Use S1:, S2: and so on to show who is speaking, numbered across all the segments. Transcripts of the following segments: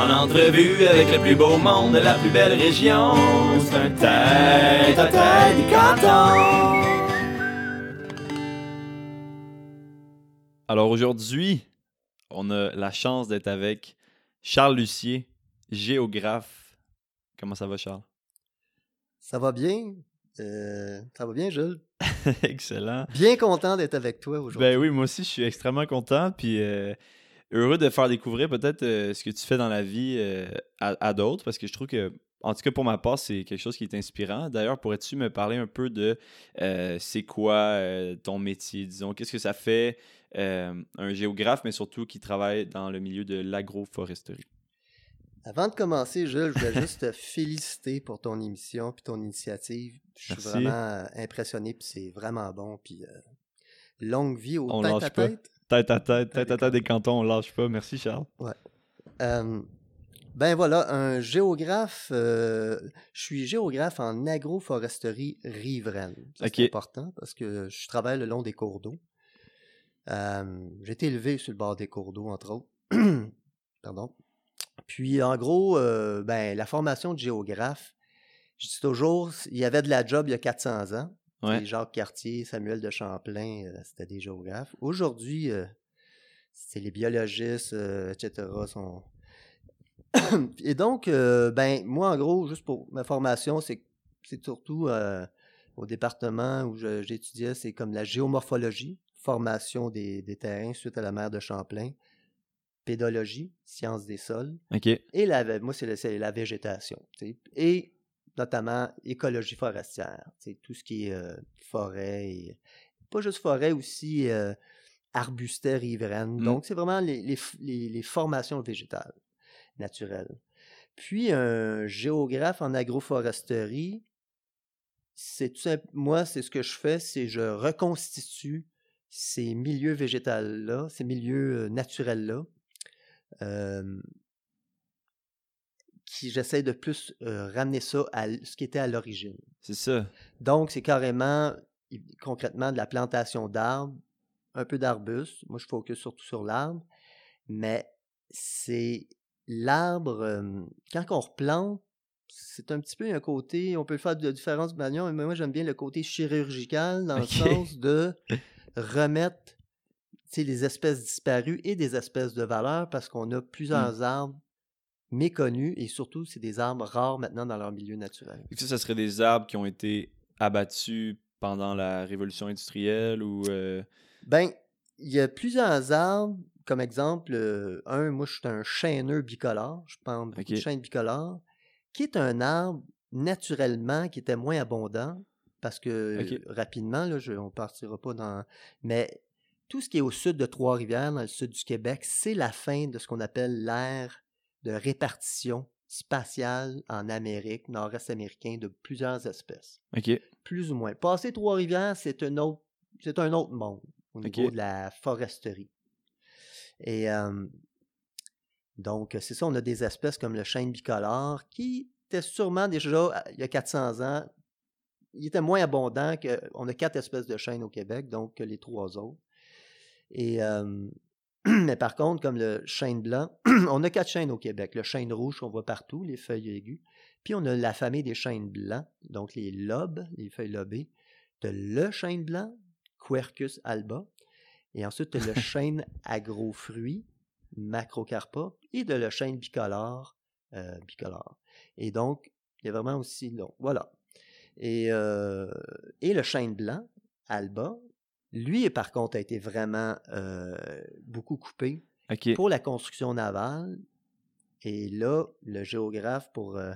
S1: En entrevue avec le plus beau monde de la plus belle région. C'est un tête à tête du canton.
S2: Alors aujourd'hui, on a la chance d'être avec Charles Lucier, géographe. Comment ça va, Charles?
S3: Ça va bien. Euh, ça va bien, Jules.
S2: Excellent.
S3: Bien content d'être avec toi aujourd'hui.
S2: Ben oui, moi aussi, je suis extrêmement content. Puis euh, heureux de faire découvrir peut-être euh, ce que tu fais dans la vie euh, à, à d'autres, parce que je trouve que, en tout cas pour ma part, c'est quelque chose qui est inspirant. D'ailleurs, pourrais-tu me parler un peu de euh, c'est quoi ton métier, disons, qu'est-ce que ça fait un géographe, mais surtout qui travaille dans le milieu de l'agroforesterie?
S3: Avant de commencer, Jules, je voulais juste te féliciter pour ton émission puis ton initiative. Je suis
S2: Merci.
S3: vraiment impressionné puis c'est vraiment bon. Puis longue vie au
S2: On
S3: tête à tête.
S2: Tête à tête, tête à tête des cantons, on lâche pas. Merci, Charles.
S3: Euh, ben voilà, un géographe. euh, je suis géographe en agroforesterie riveraine. C'est important parce que je travaille le long des cours d'eau. Euh, J'ai été élevé sur le bord des cours d'eau, entre autres. Pardon. Puis, en gros, ben, la formation de géographe, je dis toujours, il y avait de la job il y a 400 ans.
S2: Ouais.
S3: Jacques Cartier, Samuel de Champlain, euh, c'était des géographes. Aujourd'hui, euh, c'est les biologistes, euh, etc. Sont... Et donc, ben, moi, en gros, juste pour ma formation, c'est surtout euh, au département où j'étudiais, c'est comme la géomorphologie, formation des, des terrains suite à la mer de Champlain, pédologie, sciences des sols, et la, moi, c'est la végétation. Et notamment écologie forestière. sais, Tout ce qui est euh, forêt. Et, pas juste forêt, aussi euh, arbustet riveraine.
S2: Mm.
S3: Donc, c'est vraiment les, les f- les- les formations végétales naturelles. Puis, un géographe en agroforesterie, c'est tout simple- moi, c'est ce que je fais, c'est je reconstitue ces milieux végétales-là, ces milieux euh, naturels-là, euh, qui j'essaie de plus euh, ramener ça à ce qui était à l'origine.
S2: C'est ça.
S3: Donc, c'est carrément, concrètement, de la plantation d'arbres, un peu d'arbustes. Moi, je focus surtout sur l'arbre, mais c'est l'arbre, euh, quand on replante, c'est un petit peu un côté, on peut le faire de différentes manières, mais moi, j'aime bien le côté chirurgical dans le sens de remettre tu sais, les espèces disparues et des espèces de valeur parce qu'on a plusieurs arbres méconnus et surtout, c'est des arbres rares maintenant dans leur milieu naturel.
S2: Que ça, ça serait des arbres qui ont été abattus pendant la révolution industrielle ou. euh,
S3: Ben, il y a plusieurs arbres, comme exemple, euh, un, moi, je suis un chêneux bicolore, je prends beaucoup de
S2: Ok.
S3: chêne bicolore, qui est un arbre naturellement qui était moins abondant, parce que euh, rapidement, là, je, on partira pas dans... Mais tout ce qui est au sud de Trois-Rivières, dans le sud du Québec, c'est la fin de ce qu'on appelle l'ère de répartition spatiale en Amérique, nord-est américain, de plusieurs espèces
S2: OK.
S3: plus ou moins. Passer Trois-Rivières, c'est un autre, c'est un autre monde au niveau de la foresterie. Et euh, donc, c'est ça, on a des espèces comme le chêne bicolore qui était sûrement déjà, il y a 400 ans, il était moins abondant que. On a quatre espèces de chênes au Québec, donc que les trois autres. Et, euh, mais par contre, comme le chêne blanc, on a quatre chênes au Québec. Le chêne rouge qu'on voit partout, les feuilles aiguës. Puis on a la famille des chênes blancs, donc les lobes, les feuilles lobées. De le chêne blanc, Quercus alba. Et ensuite, le chêne agrofruit, Macrocarpa. Et de le chêne bicolore, euh, bicolore. Et donc, il y a vraiment aussi. Donc, voilà. Et, euh, et le chêne blanc, alba, lui, par contre, a été vraiment euh, beaucoup coupé pour la construction navale. Et là, le géographe, pour. euh,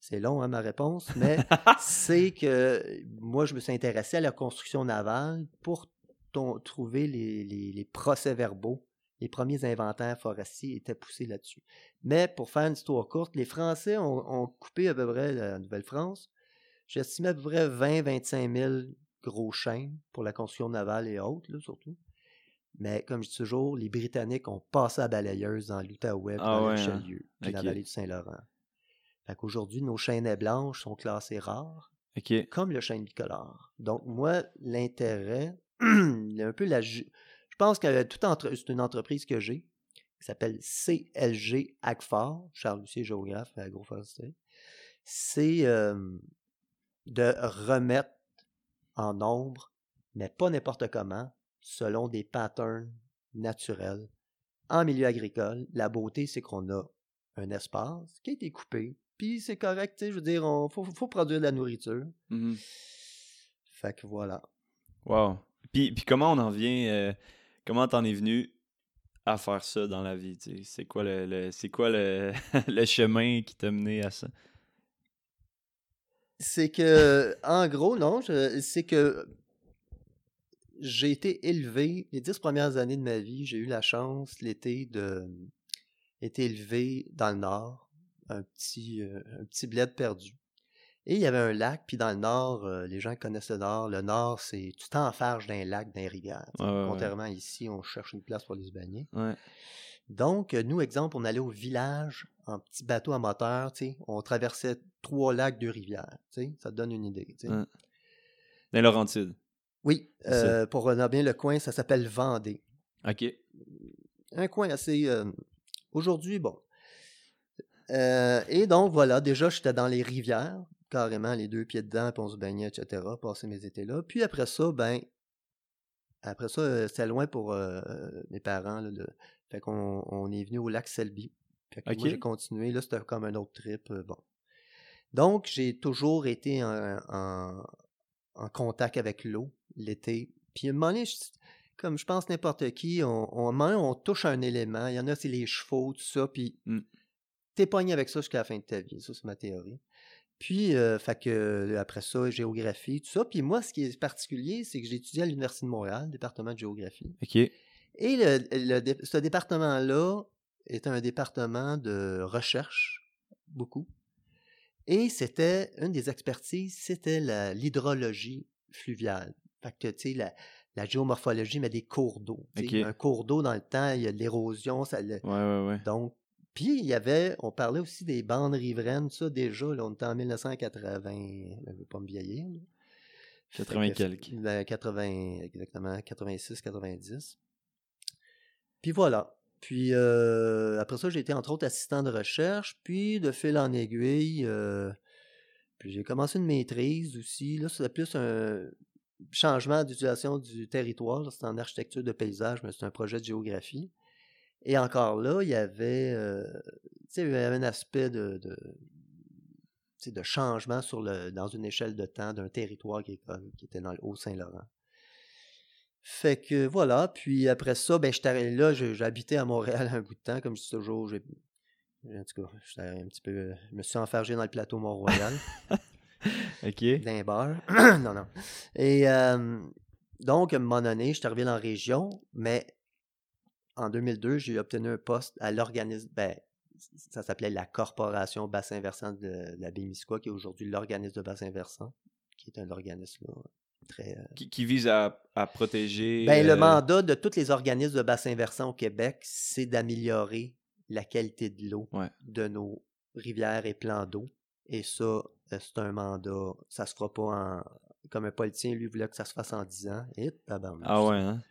S3: c'est long, hein, ma réponse, mais c'est que moi, je me suis intéressé à la construction navale pour ton- trouver les, les- les procès-verbaux. Les premiers inventaires forestiers étaient poussés là-dessus. Mais pour faire une histoire courte, les Français ont, ont coupé à peu près la Nouvelle-France. J'estimais à peu près 20-25 000 gros chênes pour la construction navale et autres, là, surtout. Mais comme je dis toujours, les Britanniques ont passé à balayeuse dans l'Outaouais,
S2: Ah
S3: dans
S2: ouais,
S3: le
S2: hein.
S3: Richelieu, puis la
S2: Ok.
S3: vallée du Saint-Laurent. Fait qu'aujourd'hui, nos chênaies blanches sont classées rares, comme le chêne bicolore. Donc, moi, l'intérêt, un peu la. ju- Je pense que tout entre... c'est une entreprise que j'ai qui s'appelle CLG AGFAR, Charles Lucier, géographe à AgroForesterie, c'est euh, de remettre en nombre, mais pas n'importe comment, selon des patterns naturels en milieu agricole. La beauté, c'est qu'on a un espace qui a été coupé, puis c'est correct, je veux dire, il faut, faut, produire de la nourriture.
S2: Mhm.
S3: Fait que voilà.
S2: Wow. Puis, puis comment on en vient, euh, comment t'en es venu à faire ça dans la vie? C'est quoi le, c'est quoi le, le chemin qui t'a mené à ça?
S3: C'est que, en gros, non, c'est que j'ai été élevé, les dix premières années de ma vie, j'ai eu la chance l'été de été élevé dans le nord, un petit, euh, un petit bled perdu. Et il y avait un lac, puis dans le nord, euh, les gens connaissent le nord. Le nord, c'est tu t'enfarges d'un lac, d'un rivière. Contrairement ici, on cherche une place pour aller se baigner. Donc, nous, exemple, on allait au village en petit bateau à moteur, on traversait trois lacs, deux rivières. Ça te donne une idée.
S2: Dans les Laurentides.
S3: Oui, euh, pour bien le coin, ça s'appelle Vendée.
S2: OK.
S3: Un coin assez. Euh, aujourd'hui, bon. Euh, et donc, voilà, déjà, j'étais dans les rivières, carrément, les deux pieds dedans, puis on se baignait, etc., passer mes étés là. Puis après ça, ben, après ça, c'était loin pour mes parents. Là, Fait qu'on on est venu au lac Selby. Fait que moi, j'ai continué. Là, c'était comme un autre trip. bon. Donc, j'ai toujours été en, en contact avec l'eau l'été. Puis à un moment donné, comme je pense n'importe qui, on, on, on touche un élément. Il y en a, c'est les chevaux, tout ça. Puis mmh. t'es pogné avec ça jusqu'à la fin de ta vie. Ça, c'est ma théorie. Puis, euh, fait que, après ça, géographie, tout ça. Puis moi, ce qui est particulier, c'est que j'ai étudié à l'Université de Montréal, département de géographie.
S2: OK.
S3: Et le, ce département-là est un département de recherche, beaucoup. Et c'était, une des expertises, c'était l'hydrologie fluviale. Fait que, tu sais, la, la, géomorphologie, mais des cours d'eau. Un cours d'eau, dans le temps, il y a de l'érosion. Ça,
S2: ouais, ouais, ouais.
S3: Donc, puis il y avait, on parlait aussi des bandes riveraines, ça déjà, là, on était en 1980, je ne veux pas me vieillir.
S2: 80 quelques.
S3: 80, exactement, 86, 90. Puis voilà. Puis après ça, j'ai été entre autres assistant de recherche, puis de fil en aiguille, puis j'ai commencé une maîtrise aussi. Là, c'était plus un changement d'utilisation du territoire. C'est en architecture de paysage, mais c'est un projet de géographie. Et encore là, il y avait, un aspect de, de, changement dans une échelle de temps d'un territoire agricole qui était dans le Haut-Saint-Laurent. Fait que voilà, puis après ça, ben, là, j'habitais à Montréal un bout de temps, comme je dis toujours, en tout cas, un petit peu, je me suis enfargé dans le plateau Mont-Royal.
S2: OK.
S3: D'un bar. non, non. Et donc, à un moment donné, je suis arrivé dans la région, mais en 2002, j'ai obtenu un poste à l'organisme, ben, ça s'appelait la Corporation Bassin Versant de la Bémiscois, qui est aujourd'hui l'organisme de Bassin Versant, qui est un organisme très. Euh
S2: qui, vise à, protéger.
S3: Ben, Le euh mandat de tous les organismes de bassin versant au Québec, c'est d'améliorer la qualité de l'eau de nos rivières et plans d'eau. Et ça, euh, c'est un mandat, ça se fera pas en. Comme un politicien, lui, voulait que ça se fasse en 10 ans. Et,
S2: ah ouais, hein?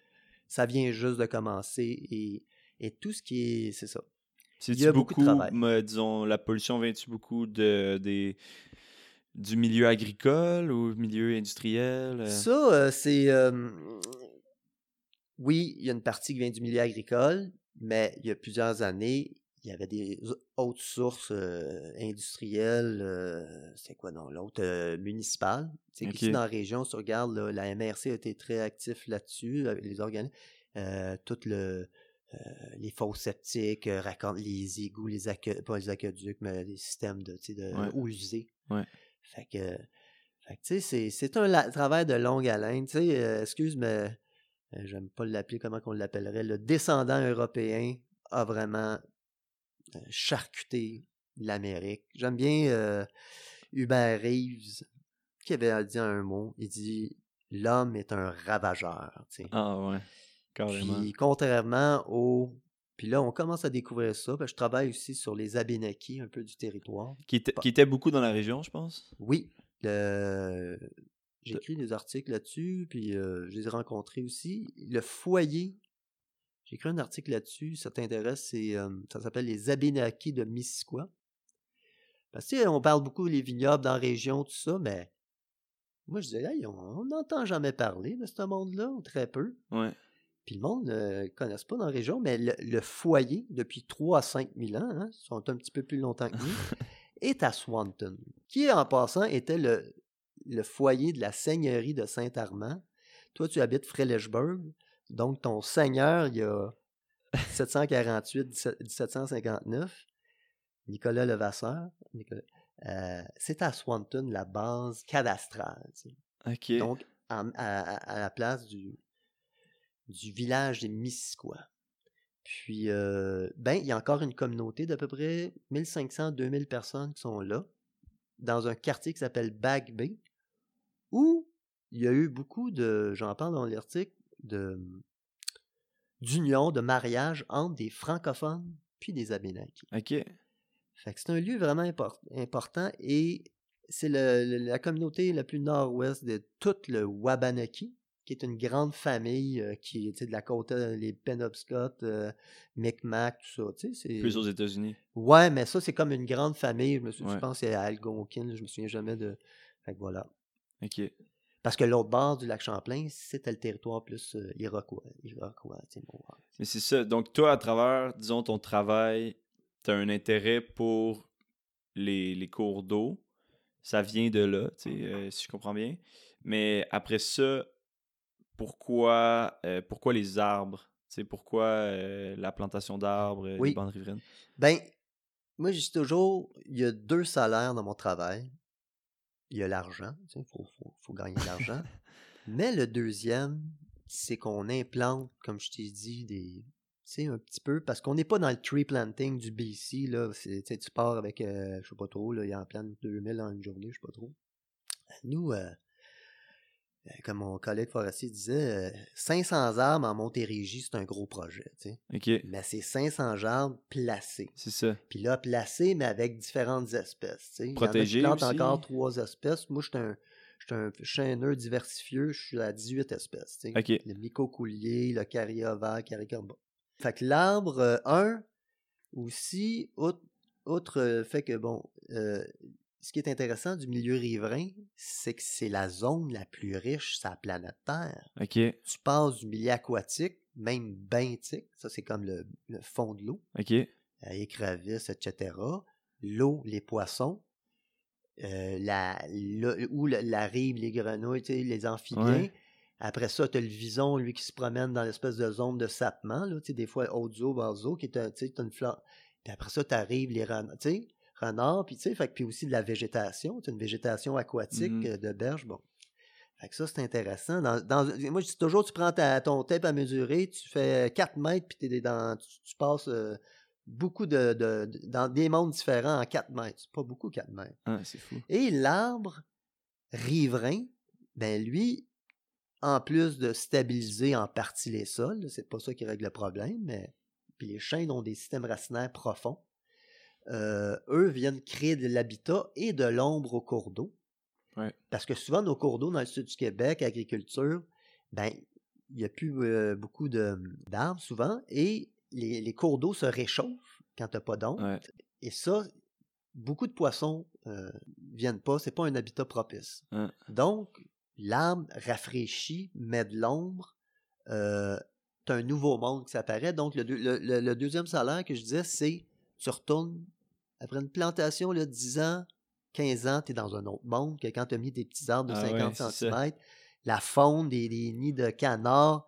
S3: Ça vient juste de commencer et, et tout ce qui est. C'est ça.
S2: Il y a beaucoup, de travail. disons, la pollution vient-tu beaucoup de, des, du milieu agricole ou milieu industriel? Euh?
S3: Ça, euh, c'est. oui, il y a une partie qui vient du milieu agricole, mais il y a plusieurs années, il y avait des autres sources industrielles. c'est quoi non l'autre municipale. C'est ici dans la région, si tu regardes, la MRC a été très actif là-dessus, les organismes. tout le les fosses septiques, les égouts, les pas les aqueducs, mais les systèmes de, de eau usée. Fait que, fait c'est, c'est un travail de longue haleine. Tu sais, excuse, mais j'aime pas l'appeler, comment qu'on l'appellerait, le descendant européen a vraiment charcuté l'Amérique. J'aime bien Hubert Reeves qui avait dit un mot. Il dit L'homme est un ravageur.
S2: Ah ouais, carrément.
S3: Puis contrairement au. Puis là, on commence à découvrir ça. je travaille aussi sur les Abénakis, un peu du territoire.
S2: Qui, était, beaucoup dans la région, je pense.
S3: Oui. J'ai écrit des articles là-dessus, puis je les ai rencontrés aussi. Le foyer J'ai écrit un article là-dessus, ça t'intéresse, c'est, euh, ça s'appelle Les Abénakis de Missisquoi. Parce que on parle beaucoup des vignobles dans la région, tout ça, mais moi je disais, on n'entend jamais parler de ce monde-là, ou très peu.
S2: Ouais.
S3: Puis le monde ne connaisse pas dans la région, mais le, foyer, depuis 3 à 5 000 ans, hein, sont un petit peu plus longtemps que nous, est à Swanton, qui en passant était le, le foyer de la seigneurie de Saint-Armand. Toi, tu habites Frelichburg, donc ton seigneur, il y a 1748-1759, Nicolas Levasseur, euh, c'est à Swanton la base cadastrale. Donc, à, la place du, du village des Missisquoi. Puis, euh, ben, il y a encore une communauté d'à peu près 1500-2000 personnes qui sont là, dans un quartier qui s'appelle Back Bay, où il y a eu beaucoup de, j'en parle dans l'article, de d'union, de mariage entre des francophones puis des Abénakis.
S2: OK.
S3: Fait que c'est un lieu vraiment important et c'est la communauté la plus nord-ouest de tout le Wabanaki, qui est une grande famille euh, qui est de la côte, euh, les Penobscot, euh, Micmac, tout ça.
S2: Plus aux États-Unis.
S3: Ouais, mais ça, c'est comme une grande famille. Je, me je pense que c'est Algonquin, je me souviens jamais de. Fait que voilà.
S2: OK.
S3: Parce que l'autre bord du lac Champlain, c'était le territoire plus iroquois.
S2: Mais c'est ça. Donc, toi, à travers, disons, ton travail, tu as un intérêt pour les, les cours d'eau. Ça vient de là, si je comprends bien. Mais après ça, pourquoi, euh, pourquoi les arbres? C'est pourquoi euh, la plantation d'arbres, euh, les bandes riveraines?
S3: Ben, moi, je dis toujours, il y a deux salaires dans mon travail. Il y a l'argent, il faut, gagner de l'argent. Mais le deuxième, c'est qu'on implante, comme je t'ai dit, des. Tu un petit peu, parce qu'on n'est pas dans le tree planting du BC, là. Tu pars avec, je sais pas trop, là, il y en plante 2000 en une journée, je sais pas trop. Nous, euh, comme mon collègue forestier disait, 500 euh, arbres en Montérégie, c'est un gros projet. Mais c'est 500 arbres placés.
S2: C'est ça.
S3: Puis là, placés, mais avec différentes espèces.
S2: Protégés.
S3: Il y encore trois espèces. Moi, je suis un, chaîneux diversifieux. Je suis à 18 espèces. Le mycocoulier, le caria vert, Fait que l'arbre 1, euh, aussi, autre, fait que, bon, ce qui est intéressant du milieu riverain, c'est que c'est la zone la plus riche sur la planète Terre.
S2: OK.
S3: Tu passes du milieu aquatique, même benthique, ça c'est comme le, fond de l'eau.
S2: OK.
S3: Euh, écrevisses, etc. L'eau, les poissons, euh, la, ou la, rive, les grenouilles, les amphibiens. Après ça, tu as le vison, lui, qui se promène dans l'espèce de zone de sapement, là, des fois haute-eau, bas-eau, qui est une fleur. Puis après ça, tu arrives les renards renard, puis tu sais, puis aussi de la végétation, une végétation aquatique
S2: mmh
S3: euh, de berge, bon. Fait que ça, c'est intéressant. Dans, moi, je dis toujours, tu prends ta, ton tape à mesurer, tu fais 4 mètres, puis dans, tu, passes euh, beaucoup de, dans des mondes différents en 4 mètres. C'est pas beaucoup 4 mètres.
S2: Ah, c'est fou.
S3: Et l'arbre riverain, ben lui, en plus de stabiliser en partie les sols, c'est pas ça qui règle le problème, mais puis les chênes ont des systèmes racinaires profonds. Euh, eux viennent créer de l'habitat et de l'ombre au cours d'eau. Parce que souvent, nos cours d'eau dans le sud du Québec, agriculture, ben, il n'y a plus euh, beaucoup d'arbres souvent et les, cours d'eau se réchauffent quand tu n'as pas d'ombre. Et ça, beaucoup de poissons ne euh, viennent pas, c'est pas un habitat propice. Donc, l'arbre rafraîchit, met de l'ombre, tu as un nouveau monde qui s'apparaît. Donc, le, deuxième salaire que je disais, c'est tu retournes après une plantation, là, 10 ans, 15 ans, tu es dans un autre monde que quand tu as mis des petits arbres de 50 ah cm, la faune, des, nids de canards.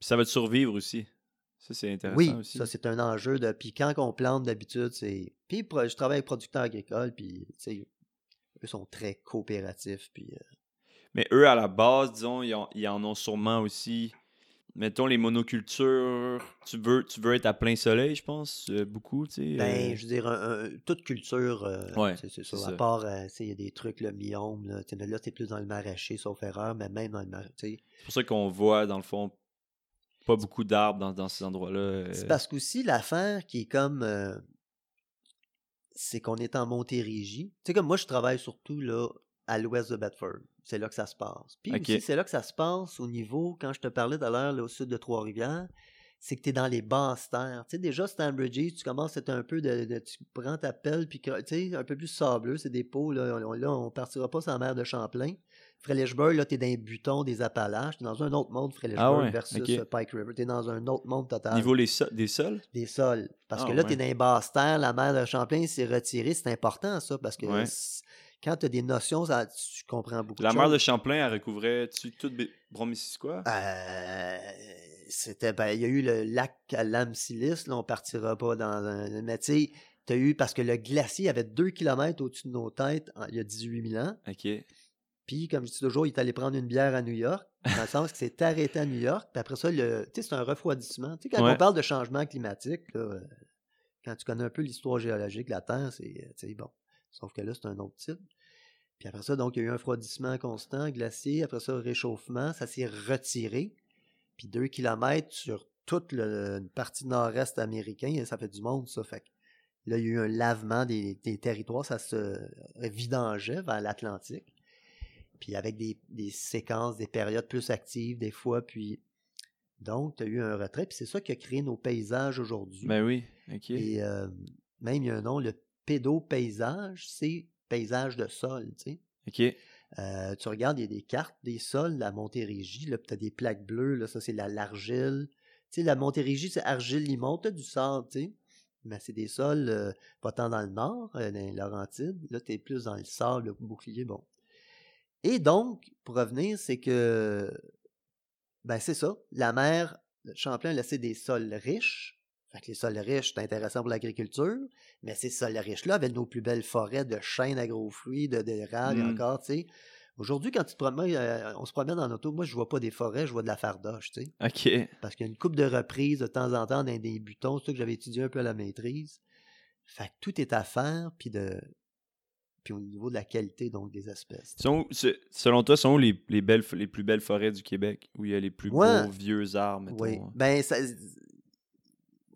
S2: ça va te survivre aussi. Ça, c'est intéressant
S3: oui,
S2: aussi.
S3: ça, c'est un enjeu. De... Puis quand on plante, d'habitude, c'est. Puis je travaille avec producteurs agricoles, puis eux sont très coopératifs. Puis, euh
S2: Mais eux, à la base, disons, ils en ont sûrement aussi mettons les monocultures, tu veux, tu veux être à plein soleil, je pense, euh, beaucoup, tu sais.
S3: Ben, euh. je veux dire, toute culture, euh, c'est ça. À part, il y a des trucs, le myome, là, mais là, c'est plus dans le maraîcher, sauf erreur, mais même dans le maraîcher.
S2: C'est pour ça qu'on voit, dans le fond, pas beaucoup d'arbres dans, dans, ces endroits-là.
S3: C'est parce qu'aussi, l'affaire qui est comme... c'est qu'on est en Montérégie. Tu sais, comme moi, je travaille surtout, là, à l'ouest de Bedford. C'est là que ça se passe. Puis aussi, c'est là que ça se passe au niveau, quand je te parlais tout à l'heure, au sud de Trois-Rivières, c'est que tu es dans les basses terres. Tu sais, déjà, Stanbridge, tu commences à être un peu de, de- Tu prends ta pelle, puis que- tu sais, un peu plus sableux, c'est des pots, là. On, là, on partira pas sur la mer de Champlain. Frelichburg, là, tu es dans les butons des Appalaches. Tu es dans un autre monde, Frelichburg,
S2: Ah ouais,
S3: versus euh, Pike River. Tu es dans un autre monde total.
S2: Niveau les so- des sols?
S3: Des sols. Parce que
S2: Ah,
S3: là,
S2: ouais.
S3: tu es dans les basses terres, la mer de Champlain s'est retirée. C'est important, ça, parce que
S2: Ouais.
S3: Quand tu as des notions, ça- tu comprends beaucoup
S2: La
S3: de choses.
S2: de Champlain, elle recouvrait-tu tout Bé- Bromissisquoi?
S3: Euh, c'était ben, il y a eu le lac à Lamsilis, là on partira pas dans un mais tu sais t'as eu parce que le glacier avait 2 km au-dessus de nos têtes en- il y a 18 000 ans
S2: Ok.
S3: puis comme je dis toujours il est allé prendre une bière à New York dans le sens que c'est arrêté à New York puis après ça le c'est un refroidissement tu sais quand
S2: Ouais.
S3: on parle de changement climatique là, euh, quand tu connais un peu l'histoire géologique de la Terre c'est euh, bon sauf que là c'est un autre type puis après ça, donc, il y a eu un refroidissement constant, glacier. Après ça, réchauffement. Ça s'est retiré. Puis deux kilomètres sur toute le- une partie nord-est américain, ça fait du monde, ça. Fait là, il y a eu un lavement des, des territoires. Ça se vidangeait vers l'Atlantique. Puis avec des, des séquences, des périodes plus actives, des fois. Puis donc, tu as eu un retrait. Puis c'est ça qui a créé nos paysages aujourd'hui.
S2: Ben oui, ok.
S3: Et euh, même, il y a un nom, le pédopaysage, c'est paysage de sol, tu sais.
S2: Ok.
S3: Euh, tu regardes, il y a des cartes des sols, la Montérégie, là, tu as des plaques bleues, là, ça c'est la- l'argile. Tu sais, la Montérégie, c'est argile-limon, tu as du sable, tu sais. Mais c'est des sols euh, pas tant dans le nord, euh, dans les Laurentides. Là, tu es plus dans le sable, le bouclier, bon. Et donc, pour revenir, c'est que, ben c'est ça, la mer, le Champlain a laissé des sols riches. Fait que les sols riches, c'est intéressant pour l'agriculture, mais ces sols riches-là avaient nos plus belles forêts de chênes à gros fruits, de d'érable, et
S2: Mm.
S3: encore, tu sais. Aujourd'hui, quand tu te promènes, euh, on se promène en auto, moi, je vois pas des forêts, je vois de la fardoche, tu sais.
S2: Ok.
S3: Parce qu'il y a une coupe de reprises de temps en temps dans des butons, c'est ça que j'avais étudié un peu à la maîtrise. Fait que tout est à faire, puis de puis au niveau de la qualité donc des espèces.
S2: Sont selon toi, sont où les, les, belles, les plus belles forêts du Québec? Où il y a les plus
S3: Ouais.
S2: beaux vieux arbres, mettons?
S3: Oui.
S2: hein?
S3: Ben, ça-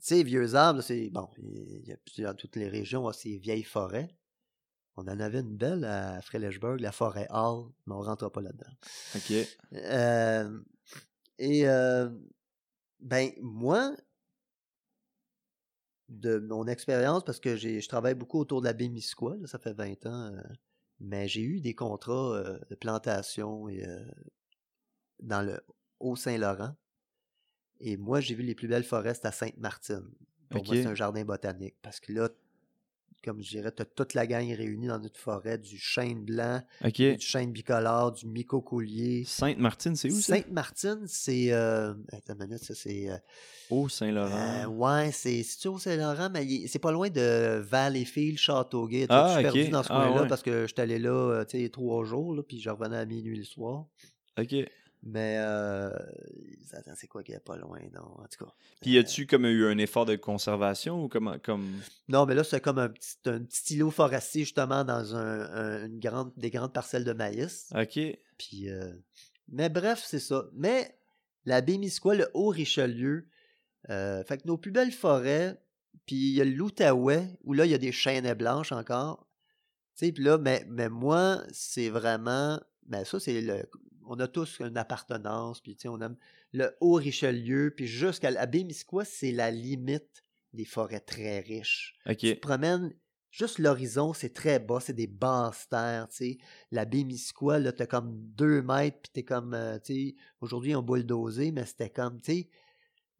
S3: sais, vieux arbres, c'est bon. Il y a plusieurs, toutes les régions ont ces vieilles forêts. On en avait une belle à Frelichburg, la forêt Hall, mais on ne rentre pas là-dedans.
S2: Ok.
S3: Euh, et euh, ben moi, de mon expérience, parce que je travaille beaucoup autour de la là, ça fait 20 ans, euh, mais j'ai eu des contrats de plantation et, dans le Haut-Saint-Laurent. Et moi, j'ai vu les plus belles forêts à Sainte-Martine. Pour moi, c'est un jardin botanique. Parce que là, comme je dirais, tu as toute la gang réunie dans notre forêt, du chêne blanc, du chêne bicolore, du micocoulier.
S2: Sainte-Martine, c'est où ça?
S3: Sainte-Martine, c'est. Euh, attends une minute, ça c'est. euh,
S2: Au
S3: euh,
S2: Saint-Laurent.
S3: ouais, c'est. Au Saint-Laurent, mais c'est pas loin de Valleyfield, Châteauguay.
S2: Ah,
S3: je suis
S2: ok.
S3: perdu dans ce
S2: Ah,
S3: coin-là
S2: ouais.
S3: parce que j'étais allé là, euh, tu sais, trois jours, là, puis je revenais à minuit le soir.
S2: Ok.
S3: Mais. Euh, attends, c'est quoi qu'il y a pas loin, non, en tout cas.
S2: Puis y a-tu comme eu un effort de conservation ou comment comme?
S3: Non, mais là, c'est comme un petit, un petit îlot forestier, justement, dans un, un- une grande, des grandes parcelles de maïs.
S2: Ok.
S3: Puis, euh, mais bref, c'est ça. Mais la baie Misquois, le Haut-Richelieu, euh, fait que nos plus belles forêts, puis il y a l'Outaouais, où là, il y a des chênes blanches encore. Tu sais, puis là, mais, mais moi, c'est vraiment. Ben ça, c'est le. On a tous une appartenance, puis tu sais, on aime le Haut-Richelieu, puis jusqu'à la baie Misquois, c'est la limite des forêts très riches. Tu te promènes, juste l'horizon, c'est très bas, c'est des basses terres, tu sais. La baie Misquois, là, t'as comme deux mètres, puis t'es comme, euh, tu sais, aujourd'hui, on bulldozé, mais c'était comme, tu sais,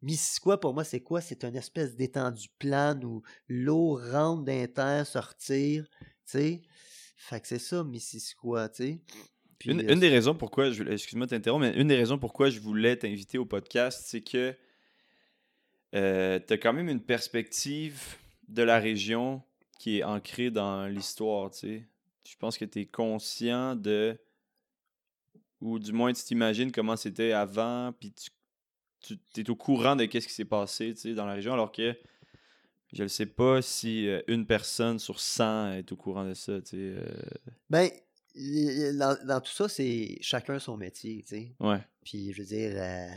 S3: Missisquoi, pour moi, c'est quoi? C'est une espèce d'étendue plane où l'eau rentre dans les terres, sortir, tu sais. Fait que c'est ça, Missisquoi, tu sais. Puis,
S2: Une,
S3: euh,
S2: une des raisons pourquoi, je, excuse-moi de t'interrompre, mais une des raisons pourquoi je voulais t'inviter au podcast, c'est que tu as quand même une perspective de la région qui est ancrée dans l'histoire, tu sais. Je pense que tu es conscient de, ou du moins tu t'imagines comment c'était avant, puis tu, tu es au courant de qu'est-ce qui s'est passé, tu sais, dans la région, alors que je ne sais pas si euh, une personne sur 100 est au courant de ça, tu sais. euh,
S3: Ben, dans, dans tout ça, c'est chacun son métier, tu sais.
S2: ouais.
S3: Puis, je veux dire, euh,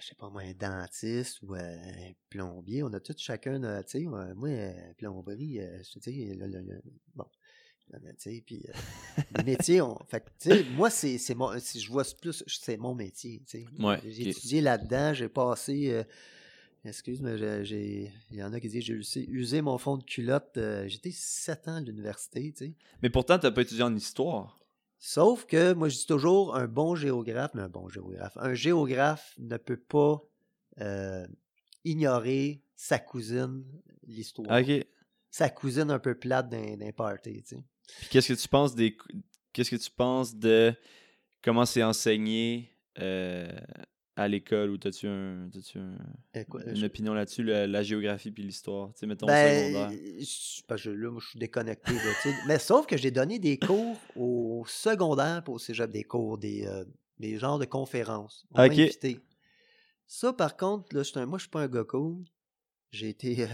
S3: je sais pas moi, un dentiste ou euh, un plombier, on a tous chacun, tu sais, moi, euh, plomberie, euh, je te dis, le- le- le- bon, puis euh, le métier, on, fait tu sais, moi, c'est mon, si je vois plus, c'est mon métier, tu sais.
S2: Ouais,
S3: J'ai
S2: ok.
S3: étudié là-dedans, j'ai passé, euh, Excuse, mais j'ai-. Il y en a qui disent j'ai usé, usé mon fond de culotte. euh, J'étais 7 ans à l'université, tu sais.
S2: Mais pourtant, t'as pas étudié en histoire.
S3: Sauf que moi, je dis toujours un bon géographe, mais un bon géographe. Un géographe ne peut pas euh, ignorer sa cousine, l'histoire.
S2: Ok.
S3: Sa cousine un peu plate d'un d'un party, tu sais.
S2: Puis qu'est-ce que tu penses des. Qu'est-ce que tu penses de comment c'est enseigné euh, à l'école ou t'as-tu un, t'as-tu un-
S3: quoi,
S2: une
S3: je-
S2: opinion là-dessus, la géographie puis l'histoire? Tu sais, mettons
S3: Ben,
S2: secondaire.
S3: je- parce que là, moi, je suis déconnecté. là, tu. Mais sauf que j'ai donné des cours au secondaire pour au cégep, des cours, des, euh, des genres de conférences. On invité. Ça, par contre, là, un- moi, je suis pas un gars cool. J'ai été. euh,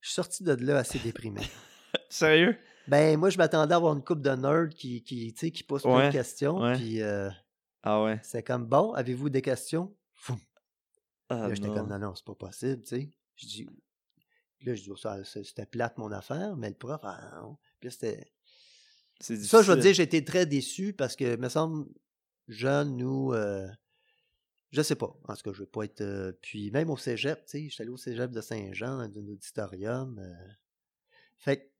S3: je suis sorti de là assez déprimé.
S2: Sérieux?
S3: Ben, moi, je m'attendais à avoir une coupe de nerds qui, qui, tu sais, qui posent plein de questions.
S2: ouais.
S3: Puis, euh,
S2: Ah ouais.
S3: c'est comme, bon, avez-vous des questions? Foum.
S2: Ah
S3: là, j'étais comme, non, non, c'est pas possible, tu sais. Je dis, là, je dis, oh, ça, c'était plate mon affaire, mais le prof, ah non. Puis là, c'était.
S2: C'est
S3: Ça, je te dire,
S2: difficile.
S3: j'ai été très déçu parce que, me semble, jeune, nous, euh, je sais pas. En tout cas, je veux pas être. euh, puis même au cégep, tu sais, j'étais allé au cégep de Saint-Jean, dans un auditorium. euh, fait que,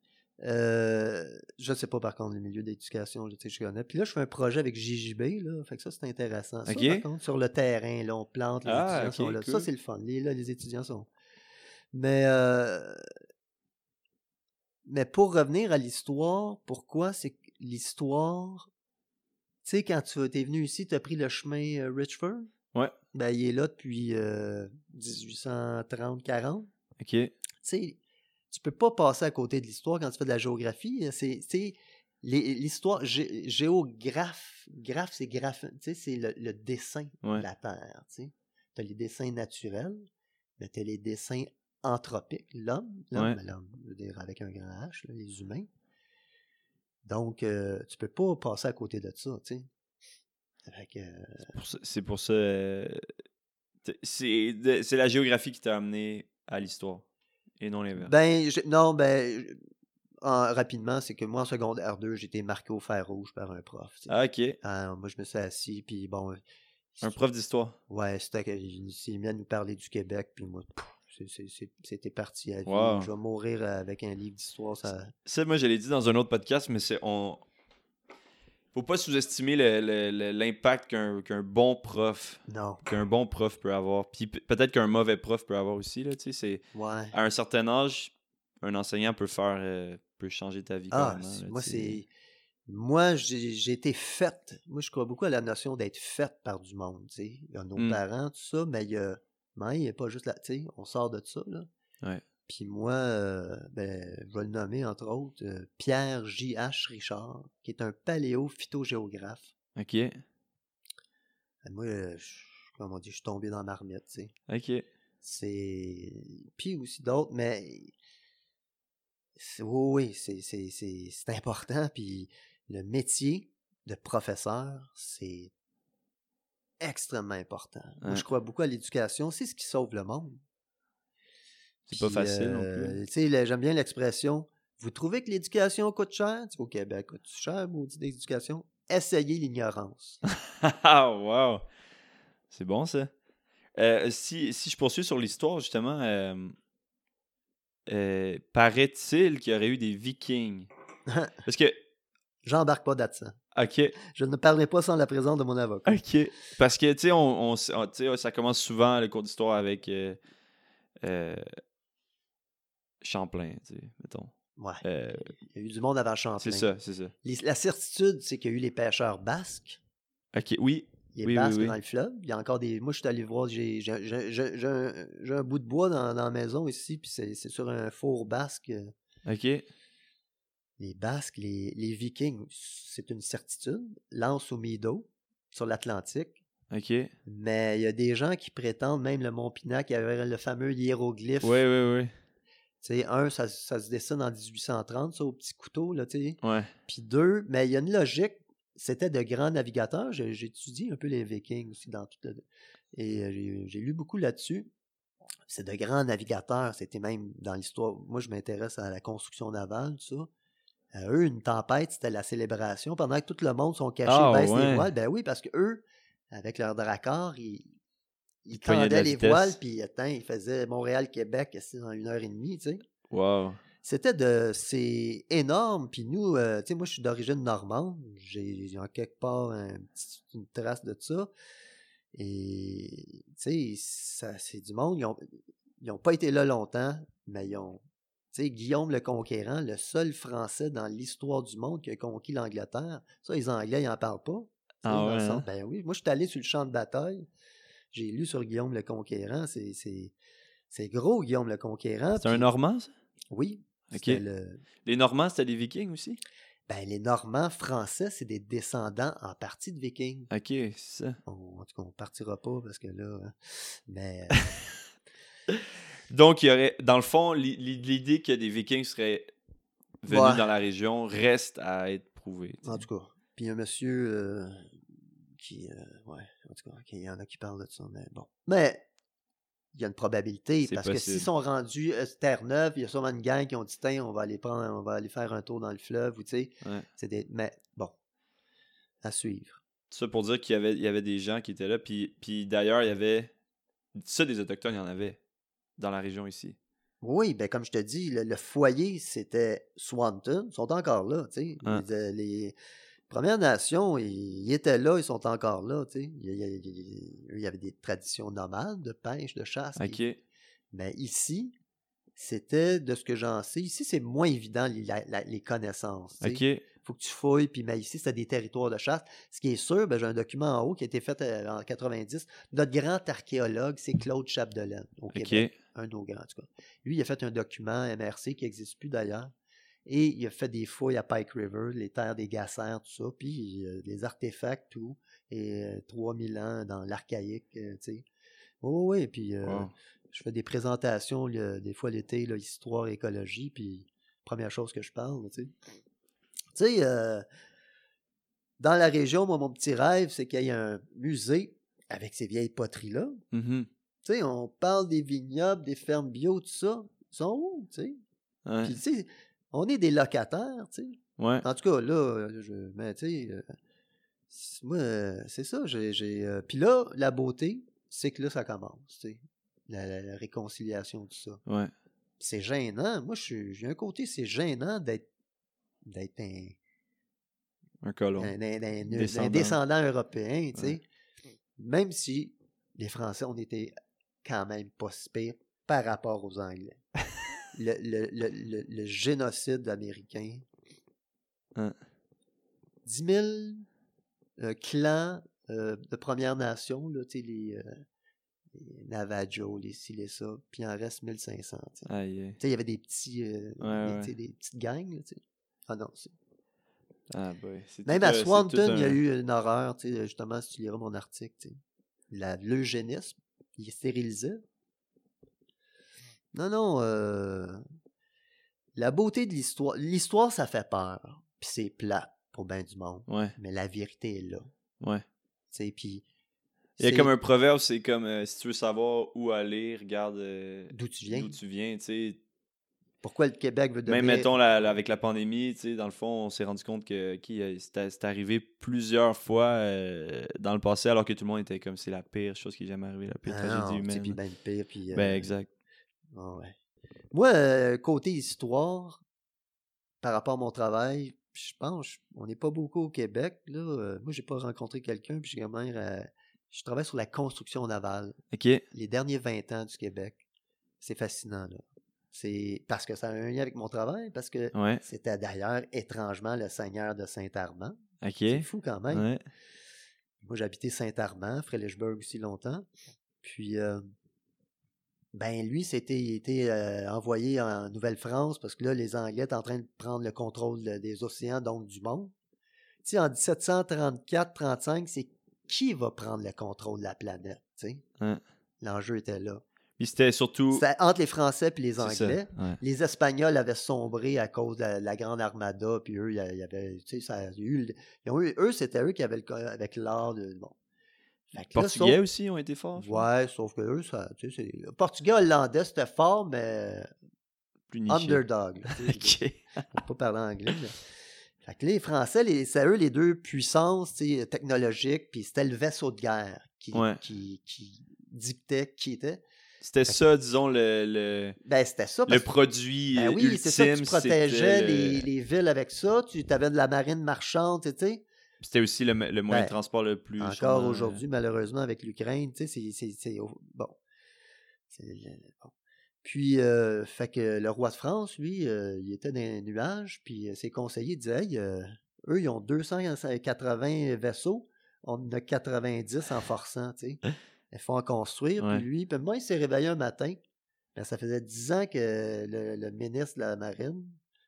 S3: euh, je sais pas par contre le milieu d'éducation, tu sais, je connais. Puis là, je fais un projet avec JJB, là. Fait que ça, c'est intéressant. Ça, par contre, sur le terrain, là, on plante, les
S2: Ah,
S3: étudiants sont là. Ça, c'est le fun. Les, là, les étudiants sont. Mais, euh, mais pour revenir à l'histoire, pourquoi c'est que l'histoire. Tu sais, quand tu es venu ici, tu as pris le chemin euh, Richford?
S2: Ouais.
S3: Ben, il est là depuis euh, 1830-40.
S2: Ok.
S3: Tu sais, tu peux pas passer à côté de l'histoire quand tu fais de la géographie. hein. C'est, l'histoire, gé- géographe, graphe, c'est graphe, c'est le, le dessin
S2: Ouais.
S3: de la Terre. Tu as les dessins naturels, mais tu as les dessins anthropiques, l'homme, l'homme,
S2: Ouais.
S3: ben, l'homme, je veux dire avec un grand H, là, les humains. Donc, euh, tu peux pas passer à côté de ça, tu sais. Euh,
S2: Pour ça- C'est pour ça. euh, c'est la géographie qui t'a amené à l'histoire et non l'inverse.
S3: Ben, je- non, ben, en- rapidement, c'est que moi, en secondaire 2, j'étais marqué au fer rouge par un prof. tu sais.
S2: Ah, ok.
S3: Ah, moi, je me suis assis, puis bon.
S2: Un prof d'histoire.
S3: Ouais, c'était que- il s'est mis à nous parler du Québec, puis moi, c'était parti à vie.
S2: Wow.
S3: Je vais mourir avec un livre d'histoire. Ça,
S2: moi, je l'ai dit dans un autre podcast, mais c'est. On... Faut pas sous-estimer l'impact qu'un bon prof qu'un bon prof peut avoir. Puis pe- peut-être qu'un mauvais prof peut avoir aussi. Là, c'est
S3: ouais.
S2: à un certain âge, un enseignant peut faire euh, peut changer ta vie.
S3: Ah,
S2: là,
S3: moi, c'est. Moi, j'ai été faite. Moi, je crois beaucoup à la notion d'être faite par du monde. Il y a nos
S2: Mm.
S3: parents, tout ça, mais il y a. Mais il n'y a pas juste là. On sort de ça, là.
S2: Ouais.
S3: Puis moi, euh, ben, je vais le nommer, entre autres, euh, Pierre J.H. Richard, qui est un paléo-phytogéographe.
S2: Ok.
S3: Euh, Moi, euh, je, comme on dit, je suis tombé dans la marmite, tu sais.
S2: Ok.
S3: C'est. Puis aussi d'autres, mais. Oui, oui, c'est- important. Puis le métier de professeur, c'est extrêmement important. Moi, je crois beaucoup à l'éducation. C'est ce qui sauve le monde.
S2: C'est pas facile non
S3: euh,
S2: plus.
S3: Tu sais, le- j'aime bien l'expression. Vous trouvez que l'éducation coûte cher? Au Québec, coûte cher, maudit d'éducation? Essayez l'ignorance.
S2: Ah, wow! C'est bon, ça. Euh, si, si je poursuis sur l'histoire, justement, euh, euh, paraît-il qu'il y aurait eu des vikings? Parce que,
S3: J'embarque pas là-dedans.
S2: ok,
S3: Je ne parlerai pas sans la présence de mon avocat.
S2: ok. Parce que, tu sais, on, on ça commence souvent le cours d'histoire avec euh, Champlain, tu sais, mettons.
S3: Ouais.
S2: Euh,
S3: Il y a eu du monde avant Champlain.
S2: c'est ça, c'est ça.
S3: Les- la certitude, c'est qu'il y a eu les pêcheurs basques.
S2: Ok, oui.
S3: Les
S2: Oui,
S3: basques
S2: oui.
S3: dans le fleuve. Il y a encore des. Moi, je suis allé voir. J'ai j'ai- j'ai- j'ai- j'ai un, bout de bois dans, dans la maison ici, puis c'est c'est sur un four basque.
S2: Ok.
S3: Les Basques, les, les Vikings, c'est une certitude. Lance au Mido, sur l'Atlantique.
S2: Ok.
S3: Mais il y a des gens qui prétendent, même le Mont Pinac, il y avait le fameux hiéroglyphe.
S2: Oui, oui, oui.
S3: Tu sais, un, ça, ça se dessine en 1830, ça, au petit couteau, là, tu sais.
S2: Ouais.
S3: Puis deux, mais il y a une logique. C'était de grands navigateurs. J'ai étudié un peu les Vikings aussi dans tout le... Et euh, j'ai lu beaucoup là-dessus. C'est de grands navigateurs. C'était même dans l'histoire. Moi, je m'intéresse à la construction navale, tout ça. Euh, eux, une tempête, c'était la célébration. Pendant que tout le monde sont cachés,
S2: Ah,
S3: baisse les voiles. Ben oui, parce que eux, avec leur dracard, ils, il tendait les
S2: vitesse.
S3: voiles, puis attends, il faisait Montréal-Québec dans une heure et demie, tu sais.
S2: Wow.
S3: C'était de. C'est énorme. Puis nous, euh, tu sais, moi, je suis d'origine normande. J'ai en quelque part un une trace de ça. Et, tu sais, ça- c'est du monde. Ils ont, ils ont pas été là longtemps, mais ils ont. Tu sais, Guillaume le Conquérant, le seul Français dans l'histoire du monde qui a conquis l'Angleterre. Ça, les Anglais, ils en parlent pas.
S2: Ah ouais, hein?
S3: Ben oui. Moi, je suis allé sur le champ de bataille. J'ai lu sur Guillaume le Conquérant. C'est- C'est c'est gros, Guillaume le Conquérant.
S2: C'est un Normand, ça?
S3: Oui.
S2: Ok.
S3: c'était le-
S2: Les Normands, c'était des Vikings aussi?
S3: ben, les Normands français, c'est des descendants en partie de Vikings.
S2: Ok, c'est ça.
S3: On- en tout cas, on partira pas parce que là. hein. Mais
S2: Donc, il y aurait, dans le fond, l'i- l'i- l'idée que des Vikings seraient venus
S3: Ouais.
S2: dans la région reste à être prouvée.
S3: en tout cas, puis un monsieur euh, qui. euh, ouais, en tout cas, il y en a qui parlent de ça, mais bon. Mais il y a une probabilité parce que s'ils sont rendus euh, Terre-Neuve, il y a sûrement une gang qui ont dit Tiens, on va aller prendre, on va aller faire un tour dans le fleuve, ou tu sais.
S2: Ouais.
S3: c'est des- Mais bon, à suivre.
S2: Ça pour dire qu'il y avait, il y avait des gens qui étaient là. Puis, puis d'ailleurs, il y avait. Ça, des Autochtones, il y en avait dans la région ici.
S3: Oui, ben comme je te dis, le, le foyer, c'était Swanton. Ils sont encore là, tu sais.
S2: Hein.
S3: Les, les Premières Nations, ils, étaient là, ils sont encore là, tu sais. Il y, il avait des traditions nomades de pêche, de chasse. qui-. Mais ici, c'était, de ce que j'en sais, ici, c'est moins évident, les, la- la- les connaissances. tu sais.
S2: Ok.
S3: faut que tu fouilles, puis mais ici, c'était des territoires de chasse. Ce qui est sûr, ben, j'ai un document en haut qui a été fait euh, en 90. Notre grand archéologue, c'est Claude Chapdelaine, au Québec un de nos grands, en tout cas. Lui, il a fait un document MRC qui n'existe plus d'ailleurs. Et il a fait des fouilles à Pike River, les terres des Gassers, tout ça, puis euh, des artefacts, tout, et euh, 3000 ans dans l'archaïque, euh, tu sais. Oh, oui, puis euh,
S2: Wow.
S3: je fais des présentations, là, des fois l'été, histoire, écologie, puis première chose que je parle, tu sais. Tu sais, euh, dans la région, moi, mon petit rêve, c'est qu'il y ait un musée avec ces vieilles poteries-là,
S2: Mhm.
S3: tu sais, on parle des vignobles, des fermes bio, tout ça. Ils sont où, tu sais?
S2: Ouais.
S3: Puis, tu sais, on est des locataires, tu sais.
S2: Ouais.
S3: En tout cas, là, je, mais tu sais, euh, moi, euh, c'est ça. J'ai, j'ai, euh, puis là, la beauté, c'est que là, ça commence, tu sais. La, la- la réconciliation, tout ça.
S2: Ouais.
S3: C'est gênant. Moi, je suis- j'ai un côté, c'est gênant d'être, d'être un,
S2: Un colon.
S3: un, un- un- un
S2: Descendant.
S3: descendant européen, tu sais.
S2: Ouais.
S3: Même si les Français, on était quand même pas si pire par rapport aux Anglais. Le, le- le- le- génocide américain.
S2: Hein.
S3: 10 000 euh, clans euh, de Premières Nations, là, les, euh, les Navajo, les ci, les ça, puis il en reste 1500. tu sais.
S2: Aïe. aïe.
S3: Tu sais, il y avait des petits, euh,
S2: Ouais,
S3: des,
S2: ouais.
S3: petites gangs. là, tu sais. Ah non, c'est
S2: Ah, boy.
S3: Même à Swanton, il y a eu une horreur, tu sais, justement, si tu liras mon article, L'eugénisme, il stérilisait. Non, non, euh, la beauté de l'histoire, l'histoire, ça fait peur, puis c'est plat pour bien du monde,
S2: Ouais.
S3: mais la vérité est là,
S2: Ouais.
S3: tu puis...
S2: Il y a
S3: c'est
S2: comme un proverbe, c'est comme euh, si tu veux savoir où aller, regarde euh,
S3: D'où tu viens,
S2: d'où tu viens, tu sais.
S3: pourquoi le Québec veut devenir...
S2: Même, mettons, la- la- avec la pandémie, tu sais, dans le fond, on s'est rendu compte que qui, c'était c'est arrivé plusieurs fois euh, dans le passé, alors que tout le monde était comme c'est la pire chose qui est jamais arrivée, la pire
S3: Ah
S2: tragédie
S3: non,
S2: humaine.
S3: puis ben pire, puis...
S2: Exact.
S3: Ah ouais. Moi, euh, côté histoire, par rapport à mon travail, je pense, on n'est pas beaucoup au Québec. Là. Euh, moi, j'ai pas rencontré quelqu'un, puis j'ai quand même, euh, je travaille sur la construction navale.
S2: Ok.
S3: Les derniers 20 ans du Québec, c'est fascinant. Là. C'est parce que ça a un lien avec mon travail, parce que
S2: Ouais.
S3: c'était d'ailleurs étrangement le seigneur de Saint-Armand.
S2: Ok.
S3: C'est fou quand même.
S2: Ouais.
S3: Moi, habité Saint-Armand, Frelichburg aussi longtemps. Puis, euh, ben lui, c'était il était euh, envoyé en Nouvelle-France parce que là, les Anglais étaient en train de prendre le contrôle de- des océans, donc du monde. Tu sais, en 1734-35, c'est qui va prendre le contrôle de la planète, tu sais?
S2: Hein.
S3: L'enjeu était là.
S2: Puis c'était surtout.
S3: C'était entre les Français et les
S2: ça,
S3: Anglais.
S2: ouais.
S3: Les Espagnols avaient sombré à cause de la, la Grande Armada, puis eux, il y a- il y avait, tu sais, ça a eu, le- ils ont eu- eux, c'était eux qui avaient le, avec l'art de, bon. Là,
S2: Portugais
S3: sauf-
S2: aussi ont été forts.
S3: Ouais, sauf que eux, ça, tu sais, c'est- Portugais, hollandais, c'était fort, mais
S2: Plus niché.
S3: underdog. là,
S2: Ok.
S3: on peut pas parler anglais. là. Fait que les Français, les- c'est eux les deux puissances technologiques, puis c'était le vaisseau de guerre qui,
S2: Ouais.
S3: qui, qui dictait qui était.
S2: C'était ça, disons, le, le,
S3: Ben, c'était ça.
S2: le produit
S3: ben oui, c'est ça, tu protégeais
S2: le-
S3: les, les villes avec ça. Tu avais de la marine marchande, tu sais.
S2: C'était aussi le, le moyen
S3: Ben,
S2: de transport le plus.
S3: Encore
S2: euh,
S3: aujourd'hui, malheureusement, avec l'Ukraine, tu sais, c'est- Bon. Bon. Puis, euh, fait que le roi de France, lui, euh, il était dans un nuage, puis ses conseillers disaient Hey, euh, eux, ils ont 280 vaisseaux, on en a 90 en forçant, tu sais. Il faut en construire.
S2: Ouais.
S3: Puis lui, puis moi, il s'est réveillé un matin. Ben, ça faisait 10 ans que le, le ministre de la Marine,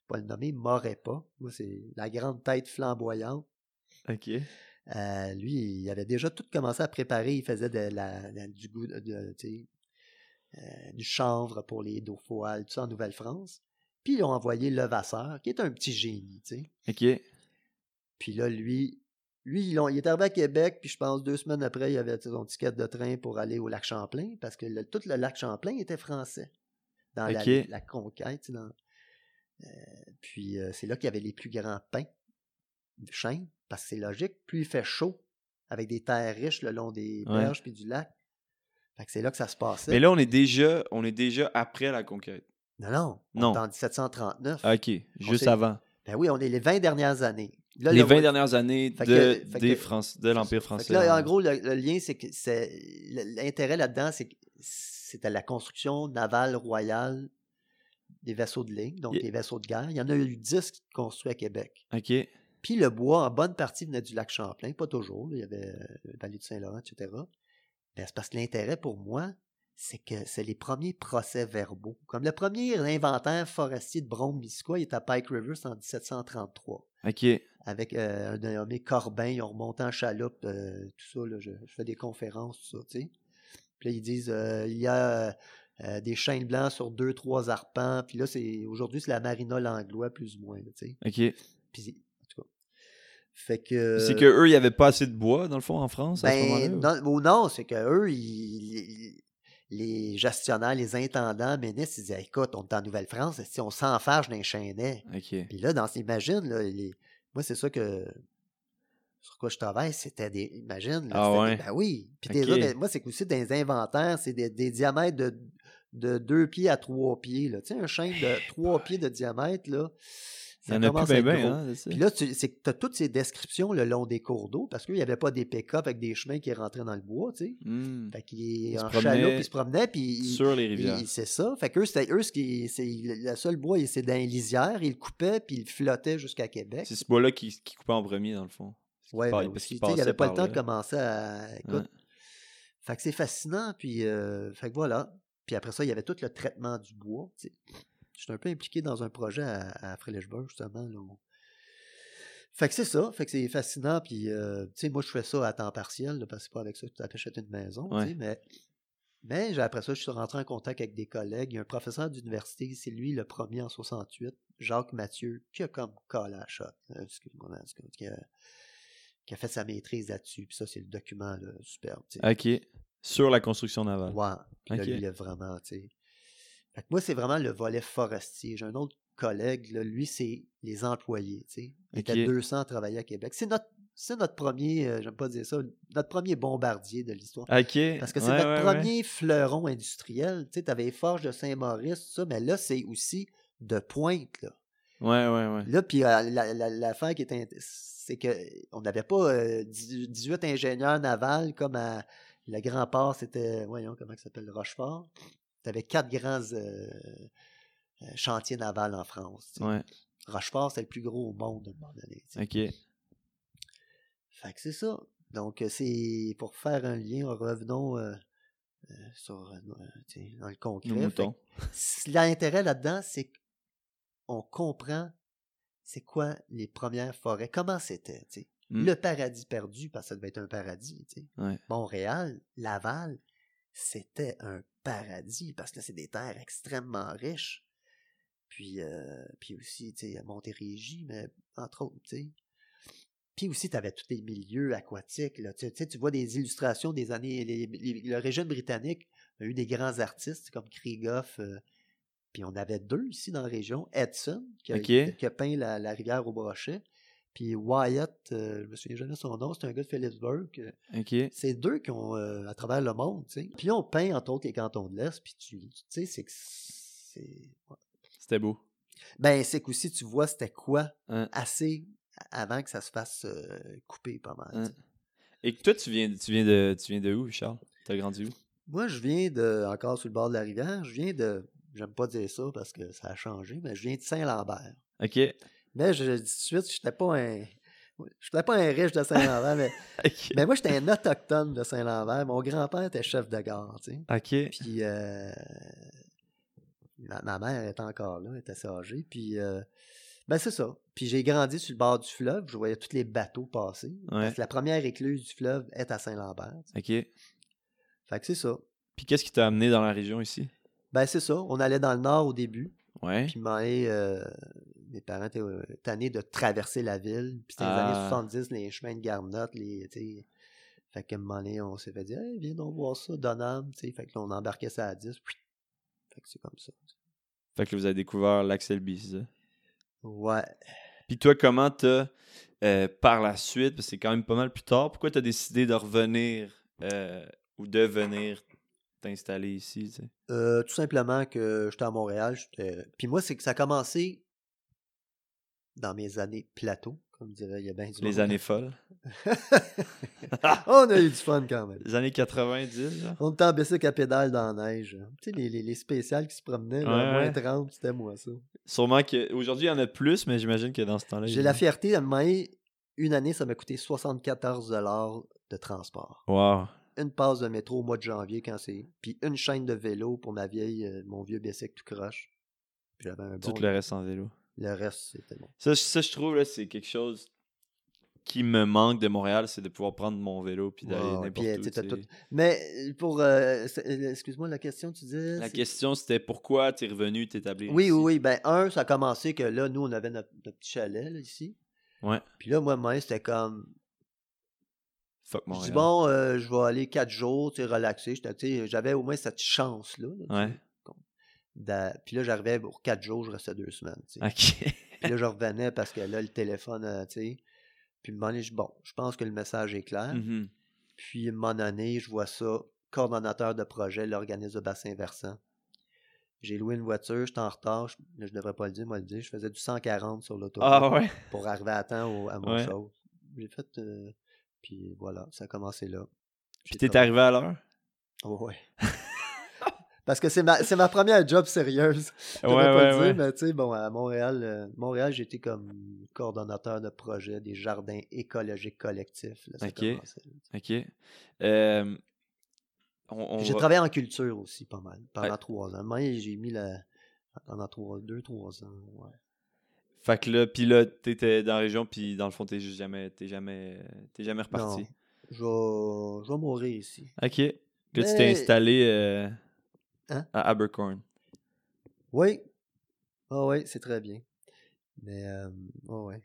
S3: pas le nommer, m'aurait pas. Moi, c'est la grande tête flamboyante.
S2: OK.
S3: Euh, lui, il avait déjà tout commencé à préparer. Il faisait de la, de- du goût, de, euh, du chanvre pour les Dauphins, tout ça en Nouvelle-France. Puis ils ont envoyé Levasseur, qui est un petit génie, tu sais.
S2: OK.
S3: Puis là, lui, lui l'ont- il est arrivé à Québec, puis je pense deux semaines après, il avait son ticket de train pour aller au lac Champlain, parce que le- tout le lac Champlain était français dans la- conquête. dans- euh, puis euh, c'est là qu'il y avait les plus grands pins chêne, parce que c'est logique, plus il fait chaud, avec des terres riches le long des
S2: Ouais.
S3: berges puis du lac. Fait que c'est là que ça se passait.
S2: Mais là, on est déjà, on est déjà après la conquête.
S3: non, non, on
S2: Non.
S3: est en 1739.
S2: OK. Juste avant.
S3: Ben oui, on est les 20 dernières années. Là,
S2: Les
S3: le
S2: 20
S3: roi-
S2: dernières années de,
S3: que- fait
S2: des
S3: que-
S2: France, de l'Empire français.
S3: là, en gros, le, le lien, c'est que c'est l'intérêt là-dedans, c'est que c'était la construction navale royale des vaisseaux de ligne, donc des vaisseaux de guerre. Il y en a eu 10 construits à Québec.
S2: OK.
S3: Puis le bois, en bonne partie, venait du lac Champlain, pas toujours. là, Il y avait euh, le vallée du Saint-Laurent, etc. Ben, c'est parce que l'intérêt pour moi, c'est que c'est les premiers procès verbaux. Comme le premier inventaire forestier de Brome-Missisquoi, il est à Pike River, en 1733
S2: OK.
S3: avec euh, un nommé Corbin, ils ont remonté en chaloupe, euh, tout ça, là, je, je fais des conférences, tout ça, tu sais. Puis là, ils disent, euh, il y a des chaînes blancs sur deux, trois arpents, puis là, c'est aujourd'hui, c'est la marina langlois, plus ou moins, tu sais.
S2: OK.
S3: Puis, fait que...
S2: C'est que eux, il n'y avait pas assez de bois, dans le fond, en France, à ce
S3: Ben,
S2: moment-là?
S3: non, ou non, c'est que eux, ils- les gestionnaires, les intendants, ministres, ils disaient, écoute, on est en Nouvelle-France, si on s'enfarge d'un chênet,
S2: OK.
S3: Puis là, dans imagine, là, les- moi, c'est ça que sur quoi je travaille, c'était des. Imagine. là,
S2: Ah ouais?
S3: des- ben oui. Puis
S2: Ok.
S3: des autres, moi, c'est aussi des inventaires, c'est des, des diamètres de, de deux pieds à trois pieds. Là. Tu sais, un chêne de trois pieds de diamètre, là.
S2: Il
S3: ça
S2: n'y en a plus bien, bien, hein?
S3: Puis là, tu- c'est que tu as toutes ces descriptions le long des cours d'eau parce qu'il n'y avait pas des pick-up avec des chemins qui rentraient dans le bois, tu sais.
S2: Hmm.
S3: Fait qu'il est en chaloupe, il se promenait, puis il-
S2: Sur les rivières.
S3: c'est ça. Fait qu'eux, c'était eux, c'est, le seul bois, il- c'est dans les lisières. Ils le coupaient, puis ils flottaient jusqu'à Québec.
S2: C'est ce bois-là qui, qui coupait en premier, dans le fond. Par-
S3: ben il n'y avait pas le temps
S2: là.
S3: de commencer à. Écoute.
S2: Ouais.
S3: Fait que c'est fascinant. Puis, euh, fait que voilà. Puis après ça, il y avait tout le traitement du bois. tu sais. J'étais un peu impliqué dans un projet à, à justement. Là, où- Fait que c'est ça. Fait que c'est fascinant. Puis, euh, tu sais, moi, je fais ça à temps partiel, là, parce que c'est pas avec ça que tu achètes une maison. tu sais,
S2: Ouais.
S3: Mais, mais après ça, je suis rentré en contact avec des collègues. Il y a un professeur d'université, c'est lui le premier en 68, Jacques Mathieu, qui a comme collé à shot. euh, Excuse-moi, qui a, qui a fait sa maîtrise là-dessus. Puis ça, c'est le document là, superbe.
S2: OK. Sur la construction navale.
S3: Ouais. Puis là, lui, il a vraiment, tu sais. Moi, c'est vraiment le volet forestier. J'ai un autre collègue, là, lui, c'est les employés, tu sais. Il était
S2: Ok.
S3: 200 à travailler à Québec. C'est notre, c'est notre premier, euh, j'aime pas dire ça, notre premier bombardier de l'histoire.
S2: OK.
S3: Parce que c'est
S2: Ouais,
S3: notre
S2: ouais, ouais.
S3: premier fleuron industriel. Tu sais, t'avais les forges de Saint-Maurice, tout ça, mais là, c'est aussi de pointe, là.
S2: Ouais, ouais, ouais.
S3: Là, puis euh, la- la- l'affaire qui est int- c'est que on n'avait pas euh, 18 18 ingénieurs navals comme à le Grand Port, c'était, voyons, comment ça s'appelle, Rochefort. Tu avais quatre grands euh, euh, chantiers navals en France.
S2: Ouais.
S3: Rochefort, c'est le plus gros au monde à un moment donné.
S2: OK.
S3: Fait que c'est ça. Donc, euh, c'est pour faire un lien, revenons euh, euh, sur, dans le concret. L'intérêt là-dedans, c'est qu'on comprend c'est quoi les premières forêts, comment c'était. tu sais.
S2: Mm.
S3: Le paradis perdu, parce que ça devait être un paradis.
S2: Ouais.
S3: Montréal, Laval, c'était un paradis parce que c'est des terres extrêmement riches. Puis, euh, puis aussi, tu sais, à Montérégie, mais entre autres, tu sais. Puis aussi, tu avais tous les milieux aquatiques. Là. Tu, sais, tu vois des illustrations des années. les- les- le régime britannique a eu des grands artistes comme Krieghoff. euh, puis on avait deux ici dans la région. Edson, qui a,
S2: Ok.
S3: qui a peint la, la rivière au brochet. Puis Wyatt, euh, je me souviens jamais son nom, c'est un gars de Phillipsburg. euh,
S2: OK.
S3: C'est deux qui ont, euh, à travers le monde, tu sais. Puis on peint, entre autres, les cantons de l'Est, puis tu tu sais, c'est que c'est... ouais.
S2: C'était beau.
S3: Ben, c'est qu'aussi, tu vois c'était quoi
S2: Hein.
S3: assez avant que ça se fasse euh, couper pas mal.
S2: Hein. Et toi, tu viens, tu viens de, tu viens de où, Charles? T'as grandi où?
S3: Moi, je viens de, encore sur le bord de la rivière, je viens de, j'aime pas dire ça parce que ça a changé, mais je viens de Saint-Lambert.
S2: OK.
S3: Mais je, je dis tout de suite, j'étais pas un... Je pas un riche de Saint-Lambert, mais, mais moi, j'étais un autochtone de Saint-Lambert. Mon grand-père était chef de gare, tu sais.
S2: OK.
S3: Puis euh, ma, ma mère est encore là, elle est assez âgée. Puis euh, ben c'est ça. Puis j'ai grandi sur le bord du fleuve, je voyais tous les bateaux passer.
S2: Ouais.
S3: Parce que la première écluse du fleuve est à Saint-Lambert. tu sais.
S2: OK.
S3: Fait que c'est ça.
S2: Puis qu'est-ce qui t'a amené dans la région ici?
S3: Ben c'est ça. On allait dans le nord au début.
S2: Ouais.
S3: Puis m'en est, euh, mes parents étaient euh, tannés de traverser la ville. Puis c'était les
S2: Ah.
S3: années 70, les chemins de garnotte, les, tu sais. Fait qu'à un moment donné, on s'est fait dire, hey, viens donc voir ça, Donham, tu sais. Fait que là, on embarquait ça à 10. puis- Fait que c'est comme ça.
S2: Fait que vous avez découvert l'Axel B, c'est ça?
S3: Ouais.
S2: Puis toi, comment t'as, euh, par la suite, parce que c'est quand même pas mal plus tard, pourquoi t'as décidé de revenir euh, ou de venir t'installer ici, tu sais?
S3: Euh, tout simplement que j'étais à Montréal. Puis moi, c'est que ça a commencé dans mes années plateau, comme dirait il y a bien du
S2: Les
S3: monde.
S2: années folles.
S3: On a eu du fun quand même.
S2: Les années 90, là?
S3: On était en bicycle à pédale dans la neige. Tu sais, les, les, les spéciales qui se promenaient, là, à
S2: Ouais,
S3: moins
S2: ouais.
S3: 30, c'était moi ça.
S2: Sûrement qu'aujourd'hui, il y en a plus, mais j'imagine que dans ce temps-là...
S3: J'ai la fierté, à me une année, ça m'a coûté 74 de transport.
S2: Wow.
S3: Une passe de métro au mois de janvier quand c'est. Puis une chaîne de vélo pour ma vieille, euh, mon vieux bicycle tout croche. Puis j'avais un bon.
S2: Tout le reste en vélo.
S3: Le reste, c'était bon.
S2: Ça, je- ça, je trouve, là, c'est quelque chose qui me manque de Montréal, c'est de pouvoir prendre mon vélo puis d'aller n'importe où.
S3: tout- Mais euh, pour. euh, euh, Excuse-moi, la question, tu disais.
S2: La question, c'était pourquoi tu es revenu t'établir
S3: Oui,
S2: ici?
S3: oui, oui. Ben, un, ça a commencé que là, nous, on avait notre, notre petit chalet, là, ici.
S2: Ouais.
S3: Puis là, moi, moi, c'était comme.
S2: Fuck
S3: Je dis,
S2: Montréal.
S3: bon, euh, je vais aller quatre jours, tu sais, relaxer. J'avais au moins cette chance-là. là,
S2: Ouais.
S3: Puis là, j'arrivais pour quatre jours, je restais deux semaines. tu sais.
S2: Ok.
S3: Puis là, je revenais parce que là, le téléphone, euh, tu sais. Puis, à un moment donné, je bon, je pense que le message est clair.
S2: Mhm.
S3: Puis, à un moment donné, je vois ça, coordonnateur de projet, l'organisme de bassin versant. J'ai loué une voiture, j'étais en retard, je, je devrais pas le dire, moi le dire, je faisais du 140 sur l'autoroute
S2: Ah ouais?
S3: pour arriver à temps au- à mon
S2: Ouais.
S3: J'ai fait, euh, puis voilà, ça a commencé là.
S2: Puis t'es arrivé à l'heure?
S3: Oh, ouais. Parce que c'est ma, ma première job sérieuse. Je
S2: Ouais,
S3: pas
S2: ouais,
S3: le dire,
S2: ouais.
S3: mais tu sais, bon, à Montréal, euh, Montréal, j'étais comme coordonnateur de projet des jardins écologiques collectifs. là,
S2: Ok.
S3: là.
S2: Ok. Euh,
S3: J'ai
S2: va-
S3: travaillé en culture aussi pas mal, pendant trois ans. Moi, j'ai mis la. Pendant trois, deux, trois ans. Ouais.
S2: Fait que là, puis là, t'étais dans la région, puis dans le fond, t'es jamais, t'es jamais, t'es jamais reparti.
S3: Non. Je vais, je vais mourir ici.
S2: Ok. Là, tu t'es installé euh,
S3: Hein?
S2: à Abercorn.
S3: Oui. Ah oui, c'est très bien. Mais, euh, ouais.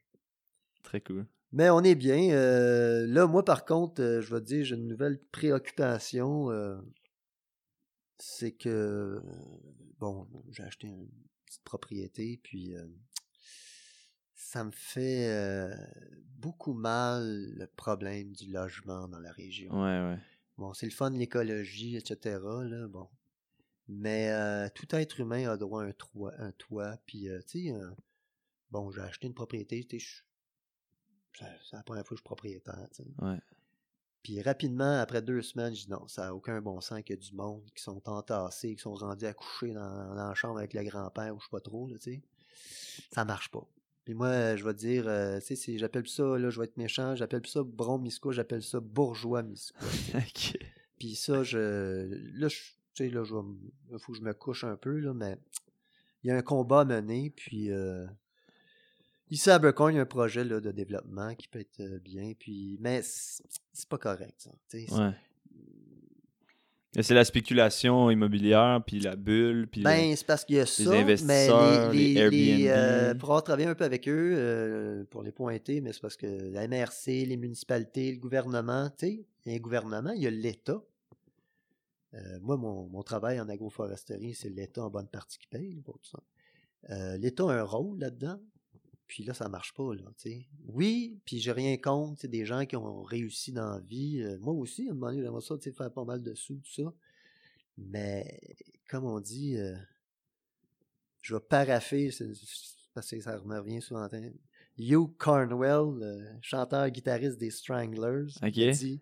S2: Très cool.
S3: Mais on est bien. euh, là, moi, par contre, euh, je vais te dire, j'ai une nouvelle préoccupation. c'est que, bon, j'ai acheté une petite propriété, puis euh, ça me fait beaucoup mal le problème du logement dans la région.
S2: Ouais, ouais.
S3: Bon, c'est le fun, l'écologie, etc. Là, bon. Mais euh, tout être humain a droit à un toit, un toit. Puis, euh, tu sais, euh, bon, j'ai acheté une propriété. tu C'est la première fois que je suis propriétaire. tu.
S2: Ouais.
S3: Puis rapidement, après deux semaines, je dis non, ça n'a aucun bon sens qu'il y a du monde qui sont entassés, qui sont rendus à coucher dans, dans la chambre avec le grand-père ou je sais pas trop, là, tu sais. Ça marche pas. Puis moi, je vais te dire, euh, tu sais, c'est- j'appelle ça, là, je vais être méchant, j'appelle ça bron misco, j'appelle ça bourgeois misco. Puis ça, je. Là, je- tu sais, là, je il faut que je me couche un peu, là, mais il y a un combat à mener, puis euh, ici à Abercorn, il y a un projet là, de développement qui peut être euh, bien, puis mais c'est pas correct, ça. tu sais, c'est-
S2: Ouais. C'est la spéculation immobilière, puis la bulle, puis le-
S3: Ben, c'est parce qu'il y a ça,
S2: investisseurs,
S3: mais les,
S2: les
S3: les- les, euh,
S2: Airbnb.
S3: pour avoir travaillé un peu avec eux, euh, pour les pointer, mais c'est parce que la MRC, les municipalités, le gouvernement, tu sais, il y a un gouvernement, il y a l'État. Euh, moi, mon, mon travail en agroforesterie, c'est l'État en bonne partie qui paye pour tout ça. Euh, L'État a un rôle là-dedans, Puis là, ça marche pas, là. Oui, puis j'ai rien contre, tu sais, des gens qui ont réussi dans la vie. Euh, moi aussi, à un moment donné, j'aimerais ça, tu sais, faire pas mal de sous, tout ça. Mais, comme on dit, euh, je vais paraffer, parce que ça me revient souvent en tête. Hugh Cornwell, le chanteur-guitariste des Stranglers,
S2: Ok.
S3: il a dit,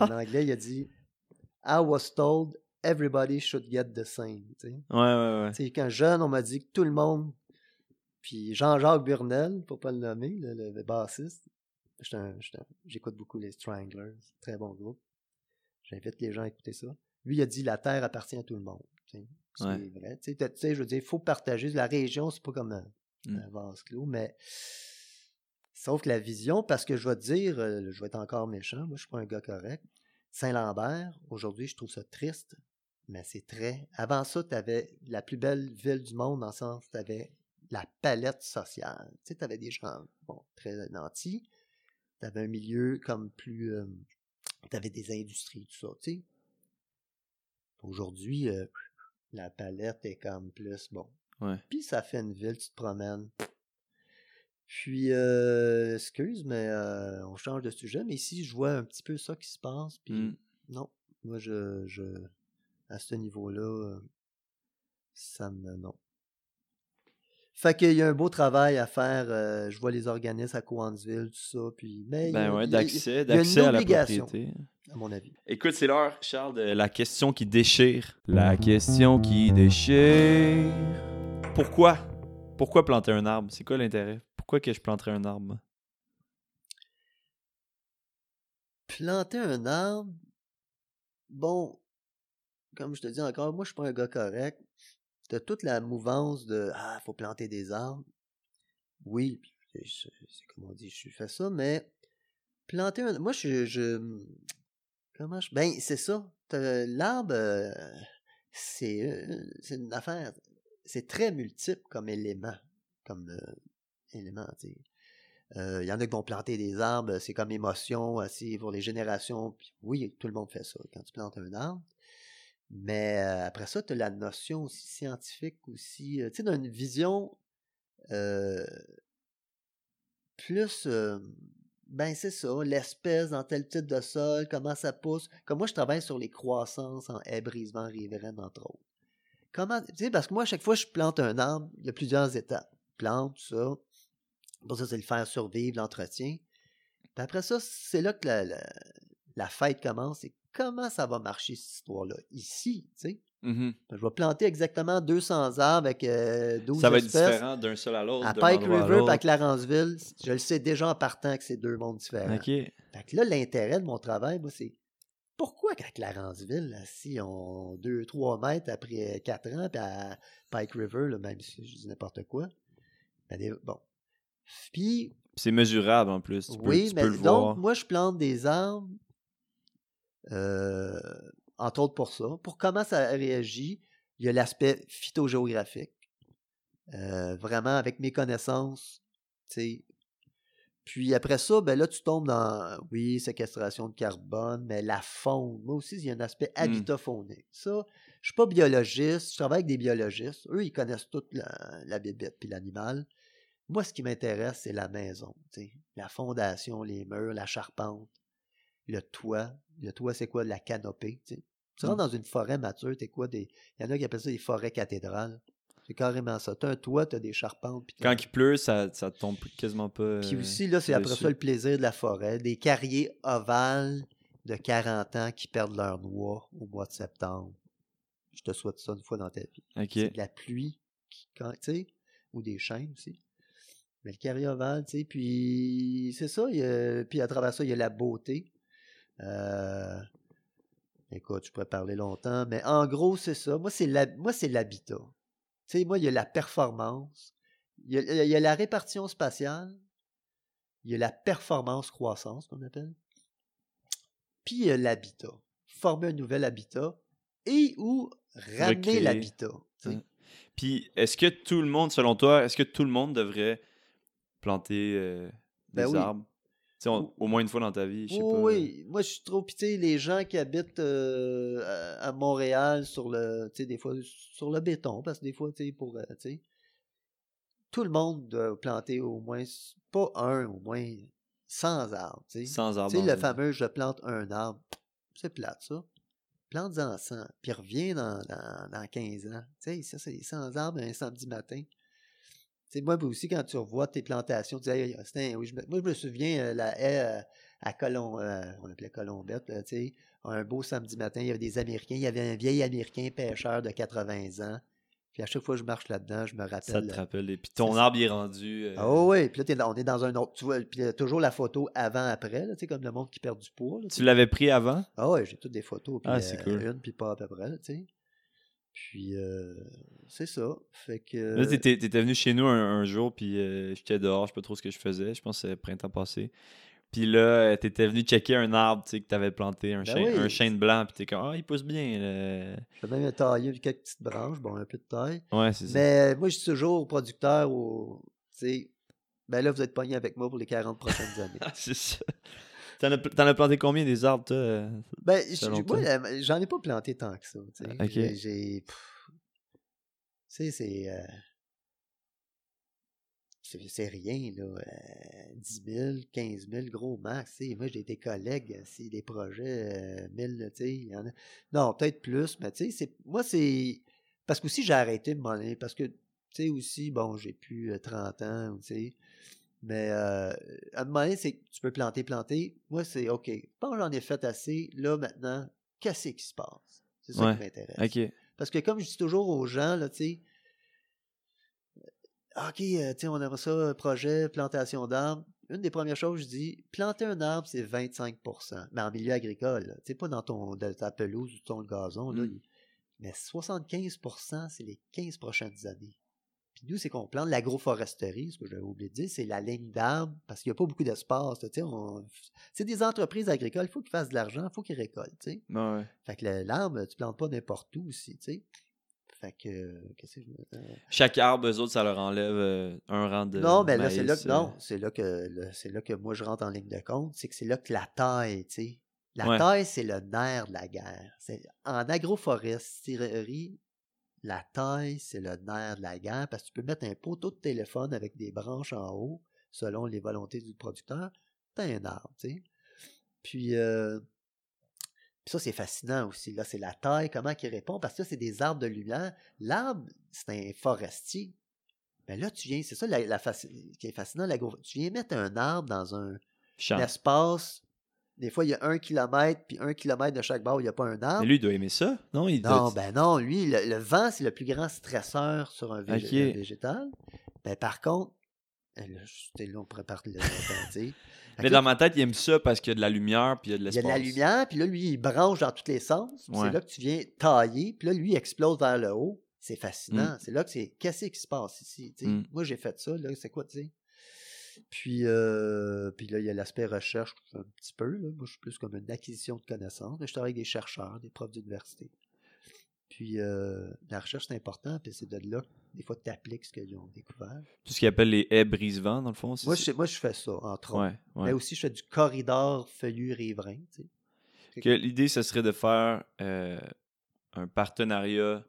S3: en anglais, il a dit I was told everybody should get the same.
S2: Ouais, ouais, ouais.
S3: Quand jeune, on m'a dit que tout le monde. Puis Jean-Jacques Burnel, pour pas le nommer, le, le- le bassiste. J'écoute beaucoup les Stranglers, très bon groupe. J'invite les gens à écouter ça. Lui, il a dit la terre appartient à tout le monde. C'est
S2: Ouais.
S3: vrai. Tu sais, t'as- tu sais, je veux dire, il faut partager. La région, c'est pas comme un,
S2: Mm.
S3: un vase clos, mais. Sauf que la vision, parce que je vais te dire, euh, je vais être encore méchant, moi je suis pas un gars correct. Saint-Lambert, aujourd'hui, je trouve ça triste, mais c'est très. Avant ça, tu avais la plus belle ville du monde, dans le sens tu avais la palette sociale. Tu sais, tu avais des gens bon, très nantis, tu avais un milieu comme plus. tu avais des industries, tout ça, tu sais. Aujourd'hui, euh, la palette est comme plus, bon.
S2: Ouais.
S3: Puis ça fait une ville, tu te promènes. Puis, euh, excuse, mais euh, on change de sujet, mais ici, je vois un petit peu ça qui se passe. Puis,
S2: Mm.
S3: non, moi, je, je à ce niveau-là, ça me. Non. Fait qu'il y a un beau travail à faire. euh, je vois les organismes à Coansville, tout ça. Puis, mais
S2: Ben ouais, d'accès, d'accès à la propriété.
S3: à mon avis.
S2: Écoute, c'est l'heure, Charles, de la question qui déchire. La question qui déchire. Pourquoi? Pourquoi planter un arbre? C'est quoi l'intérêt? Pourquoi que je planterais un arbre?
S3: Planter un arbre, bon, comme je te dis encore, moi, je suis pas un gars correct. T'as toute la mouvance de Ah, faut planter des arbres. Oui, c'est comme on dit, je fais ça, mais planter un. Moi, je. je comment je. Ben, c'est ça. L'arbre, euh, c'est euh, c'est une affaire. C'est très multiple comme élément. Comme euh, élément. Euh, Il y en a qui vont planter des arbres, c'est comme émotion aussi pour les générations. Puis oui, tout le monde fait ça quand tu plantes un arbre. Mais euh, après ça, tu as la notion aussi scientifique aussi. euh, tu sais, dans une vision plus ben c'est ça, l'espèce dans tel type de sol, comment ça pousse. Comme moi, je travaille sur les croissances en haies brisement riveraines, entre autres. Comment, tu sais, parce que moi, à chaque fois je plante un arbre, il y a plusieurs étapes. Plante, ça. Pour ça, c'est le faire survivre, l'entretien. Puis après ça, c'est là que la, la, la fête commence. C'est comment ça va marcher, cette histoire-là, ici, tu sais?
S2: Mhm.
S3: Je vais planter exactement 200 arbres avec euh, 12
S2: Ça va être différent d'un seul à l'autre.
S3: À Pike River et à. Clarenceville, je le sais déjà en partant que c'est deux mondes différents.
S2: Ok.
S3: Fait que là, l'intérêt de mon travail, moi, c'est pourquoi qu'à Clarenceville, là, si on 2-3 mètres après 4 ans, puis à Pike River, là, même si je dis n'importe quoi, ben, des- bon. Puis,
S2: C'est mesurable en plus. Tu peux,
S3: oui,
S2: tu
S3: mais
S2: peux le
S3: donc,
S2: voir.
S3: moi, je plante des arbres, euh, entre autres pour ça. Pour comment ça réagit, il y a l'aspect phytogéographique. Euh, vraiment, avec mes connaissances, tu sais. Puis après ça, ben là, tu tombes dans, oui, séquestration de carbone, mais la faune. Moi aussi, il y a un aspect
S2: Hmm.
S3: habitat faunique. Ça, je suis pas biologiste, je travaille avec des biologistes. Eux, ils connaissent toute la, la bébête puis l'animal. Moi, ce qui m'intéresse, c'est la maison. La fondation, les murs, la charpente, le toit. Le toit, c'est quoi? La canopée. tu rentres dans une forêt mature, t'es quoi? Des... Il y en a qui appellent ça des forêts cathédrales. C'est carrément ça. T'as un toit, t'as des charpentes. puis
S2: Quand il pleut, ça, ça tombe quasiment pas.
S3: puis
S2: euh,
S3: aussi, là, c'est après ça le plaisir de la forêt. Des carriers ovales de 40 ans qui perdent leur noix au mois de septembre. Je te souhaite ça une fois dans ta vie.
S2: Ok.
S3: C'est de la pluie, qui, quand- tu sais, ou des chênes aussi. Mais le carré ovale, tu sais, puis c'est ça. il y a- puis à travers ça, il y a la beauté. Euh, écoute, je pourrais parler longtemps, mais en gros, c'est ça. Moi, c'est l'habitat. Tu sais, moi, il y a la performance, il y a, il y a la répartition spatiale, il y a la performance croissance, qu'on appelle, puis il y a l'habitat. Former un nouvel habitat et ou ramener l'habitat.
S2: Ouais. Puis, est-ce que tout le monde, selon toi, est-ce que tout le monde devrait planter euh, des
S3: Ben oui.
S2: arbres? On- au moins une fois dans ta vie, je sais
S3: Oui,
S2: pas.
S3: oui. moi je suis trop pitié les gens qui habitent euh, à, à Montréal sur le, tu sais, des fois sur le béton, parce que des fois, tu sais, pour, euh, tu sais, tout le monde doit planter au moins, pas un, au moins 100 arbres. tu sais.
S2: Sans arbre.
S3: Tu sais, le fameux je plante un arbre, c'est plate ça. Plante-en 100, puis reviens dans, dans, dans 15 ans. Tu sais, ça, c'est 100 arbres un samedi matin. Sais, moi aussi, quand tu revois tes plantations, tu dis, Hey, oui, je me- moi, je me souviens, euh, la haie euh, à Colom, euh, on appelait Colombette, là, tu sais, un beau samedi matin, il y avait des Américains, il y avait un vieil Américain pêcheur de 80 ans. Puis à chaque fois que je marche là-dedans, je me rappelle.
S2: Ça te rappelle. Et puis ton
S3: ça.
S2: arbre est rendu. euh,
S3: ah oui, puis là, on est dans un autre. Tu vois, puis il y a toujours la photo avant-après, tu sais, comme le monde qui perd du poids. là, tu
S2: l'avais pris avant?
S3: Ah ouais, j'ai toutes des photos. Puis,
S2: Ah, c'est
S3: euh,
S2: cool.
S3: Une, puis pas à peu près, tu sais. Puis, euh, c'est ça. Fait que.
S2: Là, t'étais, t'étais venu chez nous un, un jour, puis euh, j'étais dehors, je sais pas trop ce que je faisais. Je pense que c'est le printemps passé. Puis là, euh, t'étais venu checker un arbre tu sais, que t'avais planté, un,
S3: Ben
S2: chêne,
S3: oui.
S2: un chêne blanc, puis t'es comme, ah, il pousse bien. là.
S3: J'ai même taillé quelques petites branches, bon, un peu de taille.
S2: Ouais, c'est ça.
S3: Mais moi, je suis toujours producteur au. Tu sais, ben là, vous êtes pogné avec moi pour les 40 prochaines années.
S2: C'est ça. T'en as, planté combien des arbres, toi euh?
S3: Ben, euh, j'en ai pas planté tant que ça. tu sais.
S2: Ok.
S3: J'ai- Tu sais, c'est. euh, c'est c'est rien, là. euh, 10 000, 15 000, gros max. tu sais. Moi, j'ai des collègues, c'est des projets, euh, 1000, là, tu sais. il y en a- Non, peut-être plus, mais tu sais, c'est- moi, c'est. Parce que aussi, j'ai arrêté de m'en aller. Parce que, tu sais, aussi, bon, j'ai plus euh, 30 ans, tu sais. Mais euh, à un moment donné, c'est que tu peux planter, planter. Moi, c'est OK. Bon, j'en ai fait assez. Là, maintenant, qu'est-ce qui se passe? C'est ça
S2: Ouais.
S3: qui m'intéresse.
S2: Ok.
S3: Parce que comme je dis toujours aux gens, là, tu sais, euh, OK, euh, tu sais, on aimerait ça, un projet, plantation d'arbres. Une des premières choses, je dis, planter un arbre, c'est 25% mais en milieu agricole. Tu sais, pas dans ton, de ta pelouse ou ton gazon. Là,
S2: Mm.
S3: il- Mais 75% c'est les 15 prochaines années. Puis nous, c'est qu'on plante l'agroforesterie, ce que j'avais oublié de dire, c'est la ligne d'arbres, parce qu'il n'y a pas beaucoup d'espace. on- C'est des entreprises agricoles, il faut qu'ils fassent de l'argent, il faut qu'ils récoltent.
S2: Ouais.
S3: Fait que l'arbre, tu plantes pas n'importe où aussi. Fait que, euh, je euh,
S2: Chaque arbre, eux autres, ça leur enlève euh, un rang de.
S3: Non, mais là, c'est là que,
S2: euh.
S3: non, c'est là que, c'est là que moi, je rentre en ligne de compte. C'est que c'est là que la taille, tu sais. La
S2: Ouais.
S3: taille, c'est le nerf de la guerre. En agroforesterie, la taille, c'est le nerf de la guerre parce que tu peux mettre un poteau de téléphone avec des branches en haut, selon les volontés du producteur. T'as un arbre, tu sais. Puis, euh, puis ça, c'est fascinant aussi. Là, c'est la taille, comment il répond, parce que ça, c'est des arbres de lumière. L'arbre, c'est un forestier. Mais là, tu viens, c'est ça la, la faci- qui est fascinant, tu viens mettre un arbre dans un, espace. Des fois, il y a un kilomètre, puis un kilomètre de chaque bord, il n'y a pas un arbre.
S2: Mais lui, il doit aimer ça, non? Il
S3: non,
S2: doit-
S3: ben non, lui, le, le vent, c'est le plus grand stresseur sur un, végétal. Ben, par contre, euh, là, on pourrait parler de. Fait
S2: Mais dans ma tête, il aime ça parce qu'il y a de la lumière puis il y a de
S3: il y
S2: l'espace.
S3: a de la lumière, puis là, lui, il branche dans tous les sens.
S2: Ouais.
S3: C'est là que tu viens tailler, puis là, lui, il explose vers le haut. C'est fascinant.
S2: Mm.
S3: C'est là que c'est. Qu'est-ce qui se passe ici?
S2: Mm.
S3: Moi, j'ai fait ça, là, c'est quoi, tu sais? Puis, euh, puis là, il y a l'aspect recherche un petit peu. là. Moi, je suis plus comme une acquisition de connaissances. mais Je travaille avec des chercheurs, des profs d'université. Puis euh, la recherche, c'est important, puis c'est de là, des fois, tu appliques ce qu'ils ont découvert.
S2: Tout ce qu'ils appellent les haies brise-vent, dans le fond.
S3: Moi je, moi, je fais ça, entre autres.
S2: Ouais, ouais.
S3: Mais aussi, je fais du corridor feuillu riverain. Tu sais.
S2: Que l'idée, ce serait de faire euh, un partenariat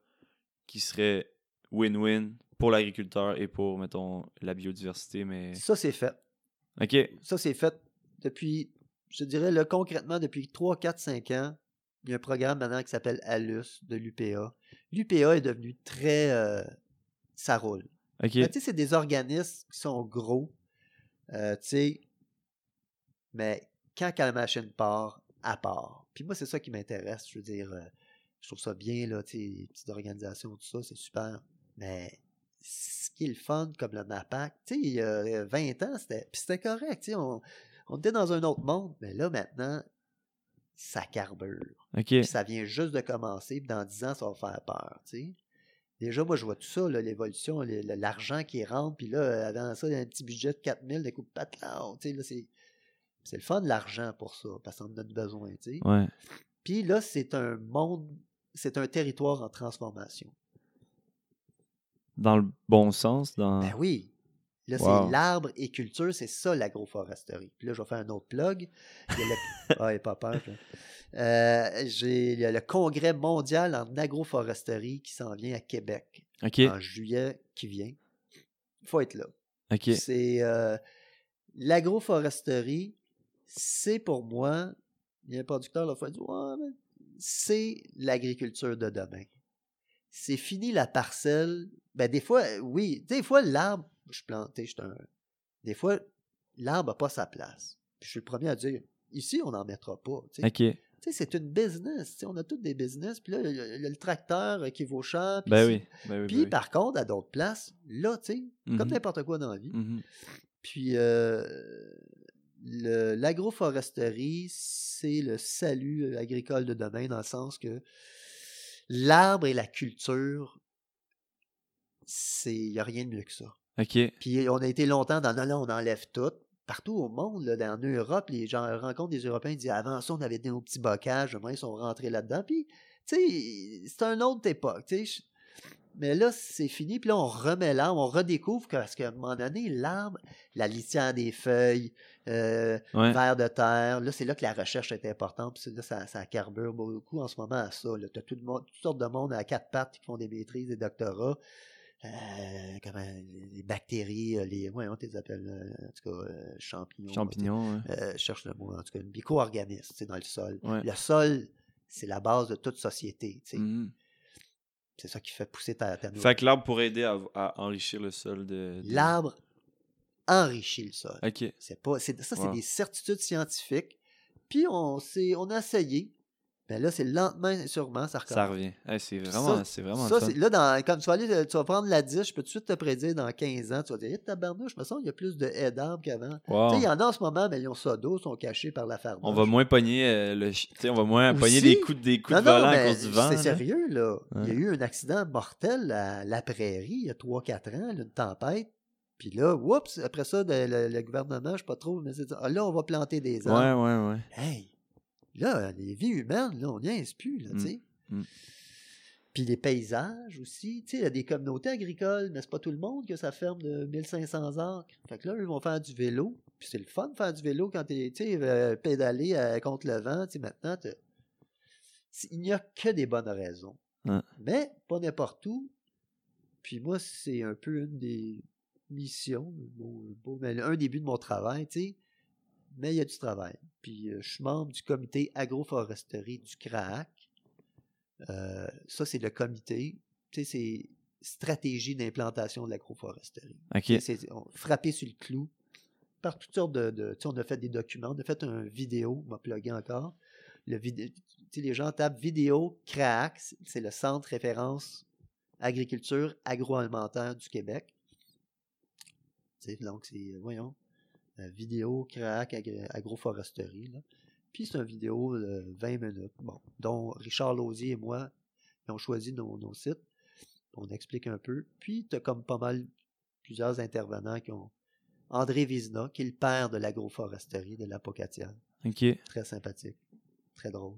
S2: qui serait win-win pour l'agriculteur et pour, mettons, la biodiversité, mais...
S3: Ça, c'est fait.
S2: OK,
S3: Ça, c'est fait depuis, je dirais, là, concrètement, depuis 3, 4, 5 ans. Il y a un programme maintenant qui s'appelle ALUS de l'UPA. L'UPA est devenu très. euh, ça roule.
S2: OK.
S3: Mais tu sais, c'est des organismes qui sont gros. euh, tu sais, mais quand la machine part, à part. Puis moi, c'est ça qui m'intéresse. Je veux dire, euh, je trouve ça bien, là, tu sais, les petites organisations, tout ça, c'est super. Mais ce qui est le fun, comme le MAPAC, tu sais, il y a 20 ans, c'était, correct, tu sais, on, on était dans un autre monde. Mais là, maintenant, ça carbure. Puis ça vient juste de commencer, puis dans 10 ans, ça va faire peur, tu sais. Déjà, moi, je vois tout ça, l'évolution, l'argent qui rentre, puis là, avant ça, il y a un petit budget de 4000 de coupe patelin, tu sais, là, c'est... C'est le fun, l'argent, pour ça, parce qu'on en a besoin, tu sais.
S2: Ouais.
S3: Puis là, c'est un monde, c'est un territoire en transformation.
S2: Dans le bon sens, dans...
S3: Ben oui. Là,
S2: Wow.
S3: c'est l'arbre et culture, c'est ça l'agroforesterie. Puis là, je vais faire un autre plug. Il y a le... Ah, il est pas peur. Euh, j'ai il y a le congrès mondial en agroforesterie qui s'en vient à Québec en juillet qui vient. faut être là.
S2: OK.
S3: C'est euh, l'agroforesterie, c'est pour moi, il y a un producteur la fois dit ouais, c'est l'agriculture de demain. C'est fini la parcelle. Ben des fois, euh, oui, des fois l'arbre, je suis planté, je suis un. Des fois, l'arbre n'a pas sa place. Puis je suis le premier à dire, ici, on n'en mettra pas. tu sais.
S2: OK.
S3: C'est une business. tu sais, On a tous des business. Puis là, il y a- le tracteur euh, qui va au champ. puis
S2: Ben oui. Ben oui,
S3: Puis
S2: ben oui.
S3: par contre, à d'autres places, là, tu sais, comme
S2: Mhm.
S3: n'importe quoi dans la vie.
S2: Mhm.
S3: Puis euh, l'agroforesterie, c'est le salut euh, agricole de demain dans le sens que l'arbre et la culture, c'est il n'y a rien de mieux que ça.
S2: OK.
S3: Puis on a été longtemps dans non, non, on enlève tout. Partout au monde, là, en Europe, les gens rencontrent des Européens, ils disent avant ça, on avait nos petits bocages, ils sont rentrés là-dedans. Puis, tu sais, c'est une autre époque. tu sais. Mais là, c'est fini. Puis là, on remet l'arbre, on redécouvre que, parce qu'à un moment donné, l'arbre, la litière des feuilles, euh,
S2: Ouais.
S3: vers de terre, là, c'est là que la recherche est importante. Puis là, ça, ça carbure beaucoup en ce moment à ça. Tu as tout le monde, toutes sortes de monde à quatre pattes qui font des maîtrises, des doctorats. Euh, comment, les bactéries, euh, les. Ouais, on les appelle, euh, en tout cas, euh, champignons.
S2: Champignons, ouais.
S3: Euh, je cherche le mot, en tout cas, micro-organisme, c'est dans le sol.
S2: Ouais.
S3: Le sol, c'est la base de toute société. tu sais.
S2: Mhm.
S3: C'est ça qui fait pousser ta, ta
S2: Fait que l'arbre pourrait aider à, à enrichir le sol de. de-
S3: L'arbre enrichit le sol.
S2: OK.
S3: C'est pas, ça, c'est
S2: Wow.
S3: des certitudes scientifiques. Puis on, s'est- on a essayé. Mais là, c'est lentement et sûrement, ça recommence.
S2: Ça revient. Hey, c'est vraiment, c'est vraiment
S3: Ça,
S2: fun.
S3: là, dans, quand tu vas, aller, euh, tu vas prendre la 10, je peux tout de suite te prédire dans 15 ans, tu vas dire, hey, tabarnouche, me semble qu'il y a plus de haies d'arbres qu'avant.
S2: Wow.
S3: Tu sais, il y en a en ce moment, mais ils ont ça d'eau, sont cachés par la ferme.
S2: On va moins pogner euh, le on va moins pogner des coups, des coups
S3: Non,
S2: de
S3: non,
S2: volant à cause du vent.
S3: C'est sérieux, là. Il y a
S2: Ouais.
S3: eu un accident mortel à la prairie il y a 3-4 ans, là, une tempête. Puis là, oups, après ça, le, le- le gouvernement, je sais pas trop, mais c'est dit, ah, là, on va planter des
S2: Ouais,
S3: arbres.
S2: ouais, ouais.
S3: Hey, là, les vies humaines, là, on n'y est plus, là,
S2: Mm.
S3: tu sais.
S2: Mm.
S3: Puis les paysages aussi, tu sais, il y a des communautés agricoles, mais c'est pas tout le monde que ça ferme de 1500 acres. Fait que là, eux vont faire du vélo. Puis c'est le fun de faire du vélo quand t'es, tu sais, euh, pédaler euh, contre le vent, tu sais, maintenant, il n'y a que des bonnes raisons. Mais pas n'importe où. Puis moi, c'est un peu une des missions, un début de mon travail, tu sais. Mais il y a du travail. Puis euh, je suis membre du comité agroforesterie du CRAAC. Euh, ça, c'est le comité. Tu sais, c'est stratégie d'implantation de l'agroforesterie.
S2: OK.
S3: Tu sais, C'est frappé sur le clou par toutes sortes de. de- tu sais, on a fait des documents, on a fait un vidéo, on m'a plugué encore. Le tu sais, les gens tapent vidéo CRAAC, c'est- le centre référence agriculture agroalimentaire du Québec. Tu sais, donc, c'est, voyons, vidéo CRAAC agri- agroforesterie. Là. Puis c'est une vidéo de 20 minutes, bon, dont Richard Lausier et moi qui ont choisi nos, nos sites. On explique un peu. Puis tu as comme pas mal plusieurs intervenants qui ont. André Vizina, qui est le père de l'agroforesterie de l'Apocatière.
S2: OK.
S3: Très sympathique. Très drôle.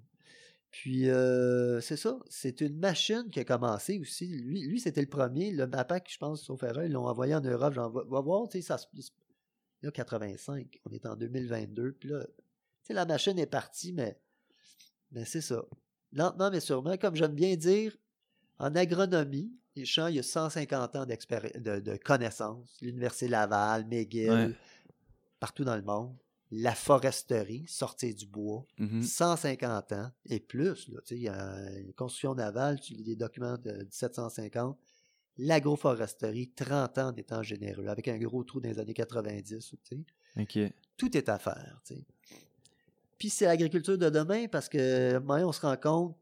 S3: Puis, euh, c'est ça. C'est une machine qui a commencé aussi. Lui, lui c'était le premier. Le MAPAC, je pense, sauf erreur, ils l'ont envoyé en Europe. J'en va, va voir, tu sais, ça Là, 85. On est en 2022. Puis là, tu sais, la machine est partie, mais, mais c'est ça. Lentement, mais sûrement, comme j'aime bien dire, en agronomie, les champs, il y a 150 ans de, de connaissances. L'Université Laval, McGill,
S2: Ouais.
S3: partout dans le monde. La foresterie, sortir du bois,
S2: Mhm.
S3: 150 ans et plus. Là, tu sais, il y a une construction navale, tu lis des documents de 1750. L'agroforesterie, 30 ans d'étant généreux, avec un gros trou dans les années 90. Tu sais.
S2: OK.
S3: Tout est à faire. Puis c'est l'agriculture de demain parce que maintenant, on se rend compte,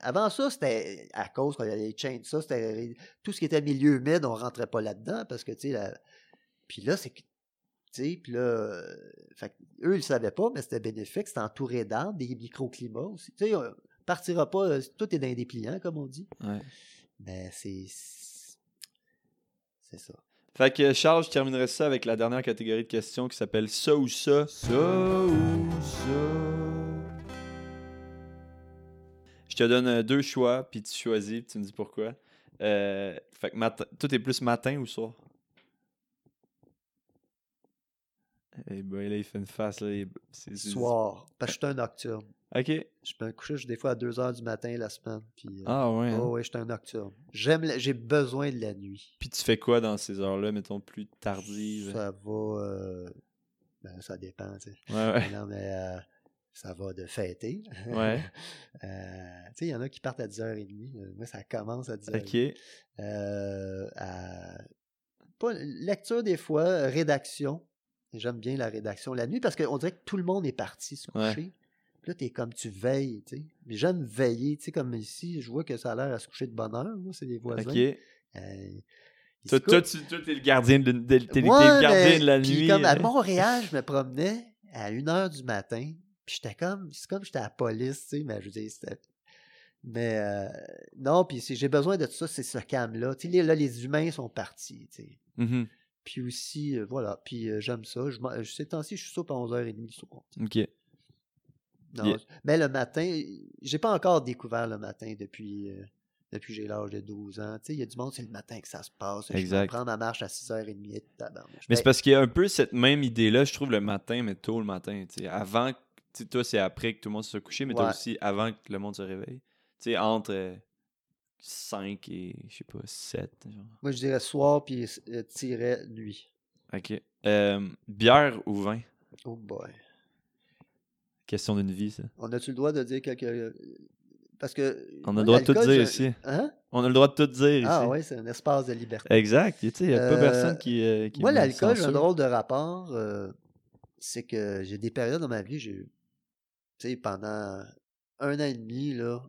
S3: avant ça, c'était à cause qu'il y avait les chains, ça, c'était tout ce qui était milieu humide, on rentrait pas là-dedans parce que, tu sais, la- puis là, c'est puis là, euh, fait eux, ils le savaient pas, mais c'était bénéfique, c'était entouré d'arbres, des microclimats aussi. Tu sais, on partira pas, euh, tout est dans les dépliants, comme on dit,
S2: Ouais.
S3: mais c'est. C'est ça.
S2: Fait que Charles, je terminerai ça avec la dernière catégorie de questions qui s'appelle ça ou ça. Ça ou ça? Je te donne euh, deux choix, puis tu choisis, puis tu me dis pourquoi. Euh, fait que matin, tout est plus matin ou soir? Eh ben là, il fait une face. Là, il- c'est- c'est-
S3: Soir, parce que je suis un nocturne.
S2: Ok.
S3: Je peux me coucher des fois à 2 heures du matin la semaine. Puis, euh,
S2: Ah ouais. hein?
S3: oh, ouais, je suis un nocturne. J'aime, la- j'ai besoin de la nuit.
S2: Puis tu fais quoi dans ces heures-là, mettons, plus tardives?
S3: Ça va. euh, ben, ça dépend, tu sais.
S2: Ouais, ouais.
S3: Non, mais euh, ça va de fêter.
S2: Ouais.
S3: Euh, tu sais, il y en a qui partent à 10h30. Euh, Moi, ça commence à 10h30.
S2: Ok.
S3: Euh, à- pas, lecture des fois, rédaction. J'aime bien la rédaction la nuit parce qu'on dirait que tout le monde est parti se
S2: Ouais.
S3: coucher. Là, t'es comme tu veilles, tu sais. Mais j'aime veiller, tu sais, comme ici, je vois que ça a l'air à se coucher de bonne heure, moi, c'est des voisins.
S2: Ok.
S3: Euh,
S2: Toi, tu toi, t'es le gardien de, t'es le gardien de la nuit.
S3: comme à
S2: euh.
S3: Montréal, je me promenais à 1h du matin, puis j'étais comme, c'est comme j'étais à la police, tu sais, mais je veux dire. Mais euh, non, puis j'ai besoin de ça, c'est ce calme-là. Tu sais, là, les humains sont partis, tu sais.
S2: Mhm.
S3: Puis aussi, euh, voilà, puis euh, j'aime ça. Je, m'en- ces temps-ci, je suis soupe à 11h30 du soir.
S2: Ok.
S3: Non,
S2: Yeah.
S3: Mais le matin, j'ai pas encore découvert le matin depuis, euh, depuis que j'ai l'âge de 12 ans. Tu sais, il y a du monde, c'est le matin que ça se passe. Je
S2: Exact.
S3: vais prendre ma marche à 6h30. et.
S2: Mais c'est
S3: Ben,
S2: parce qu'il y a un peu cette même idée-là, je trouve, le matin, mais tôt le matin. tu sais. Avant, tu sais, toi, c'est après que tout le monde se soit couché, mais toi
S3: Ouais.
S2: aussi avant que le monde se réveille. Tu sais, entre euh, 5 et, je sais pas, 7. Genre.
S3: Moi, je dirais soir, puis euh, tiret nuit.
S2: Ok. Euh, bière ou vin?
S3: Oh boy.
S2: Question d'une vie, ça.
S3: On a-tu le droit de dire quelque. Parce que.
S2: On a le droit de tout dire
S3: je-
S2: ici.
S3: Hein?
S2: On a le droit de tout dire ici.
S3: Ah ouais, c'est un espace de liberté.
S2: Exact. Tu sais, il n'y a pas
S3: Euh,
S2: personne qui. euh, qui
S3: Moi, l'alcool, j'ai un drôle de rapport. euh, c'est que j'ai des périodes dans ma vie, j'ai. Tu sais, pendant un an et demi, là.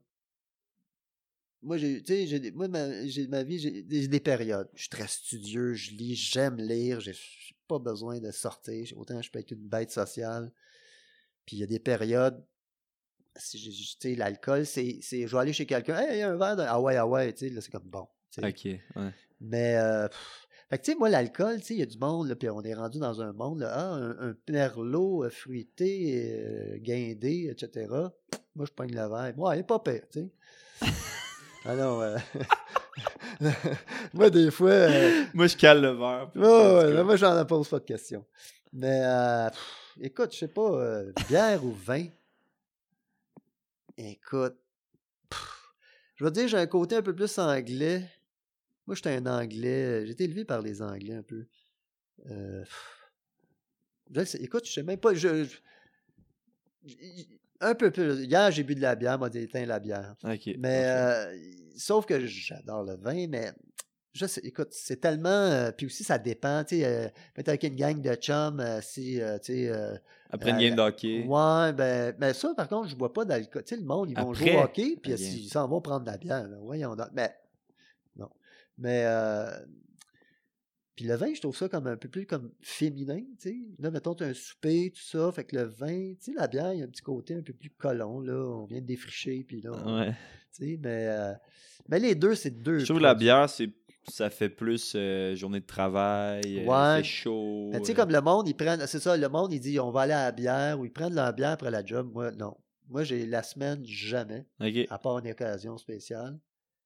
S3: Moi, j'ai, tu sais, moi, ma, j'ai ma vie, j'ai des, des périodes. Je suis très studieux, je lis, j'aime lire, j'ai, j'ai pas besoin de sortir. Autant je peux être une bête sociale. Puis il y a des périodes. Si j'ai- j'ai- tu sais, l'alcool, c'est, c'est. Je vais aller chez quelqu'un, hey, il y a un verre de. Ah ouais, ah ouais, tu sais, là, c'est comme bon.
S2: Ok. Ouais.
S3: Mais, euh, pff, fait que, tu sais, moi, l'alcool, tu sais, il y a du monde, là, puis on est rendu dans un monde, là, ah, un, un merlot euh, fruité, euh, guindé, etc. Moi, je pogne le verre. Moi, il est pas pire, tu sais. ah non, euh, moi, des fois, euh,
S2: Moi, je cale le verre. puis-
S3: ouais, là, moi, j'en pose pas de questions. Mais, euh, pff, écoute, je sais pas, euh, bière ou vin, écoute, pff, je te dire, j'ai un côté un peu plus anglais. Moi, j'étais un anglais, j'ai été élevé par les anglais un peu. Euh, pff, écoute, je sais même pas, je, un peu plus. Hier, j'ai bu de la bière, m'a éteint la bière. Mais, euh, sauf que j'adore le vin, mais je sais, écoute, c'est tellement. euh, puis aussi, ça dépend. Tu sais, euh, peut-être avec une gang de chums, euh, si, euh, tu sais.
S2: Après une game d'hockey.
S3: ouais, ben, mais ça, par contre, je bois pas d'alcool. Tu sais, le monde, ils vont jouer au hockey, puis ils s'en vont prendre de la bière. là. Voyons donc. Mais, non. Mais, euh, puis le vin, je trouve ça comme un peu plus comme féminin, tu sais. Là, mettons, tu as un souper, tout ça, fait que le vin, tu sais, la bière, il y a un petit côté un peu plus colon, là. On vient de défricher, puis là, on-
S2: Ouais.
S3: tu sais, mais, euh, mais les deux, c'est deux.
S2: Je trouve que la bière, c'est ça fait plus euh, journée de travail, euh,
S3: Ouais.
S2: fait chaud.
S3: Mais tu sais,
S2: euh,
S3: comme le monde, ils prennent, c'est ça, le monde, il dit, on va aller à la bière, ou ils prennent leur bière après la job. Moi, non. Moi, j'ai la semaine, jamais,
S2: Ok.
S3: à part une occasion spéciale.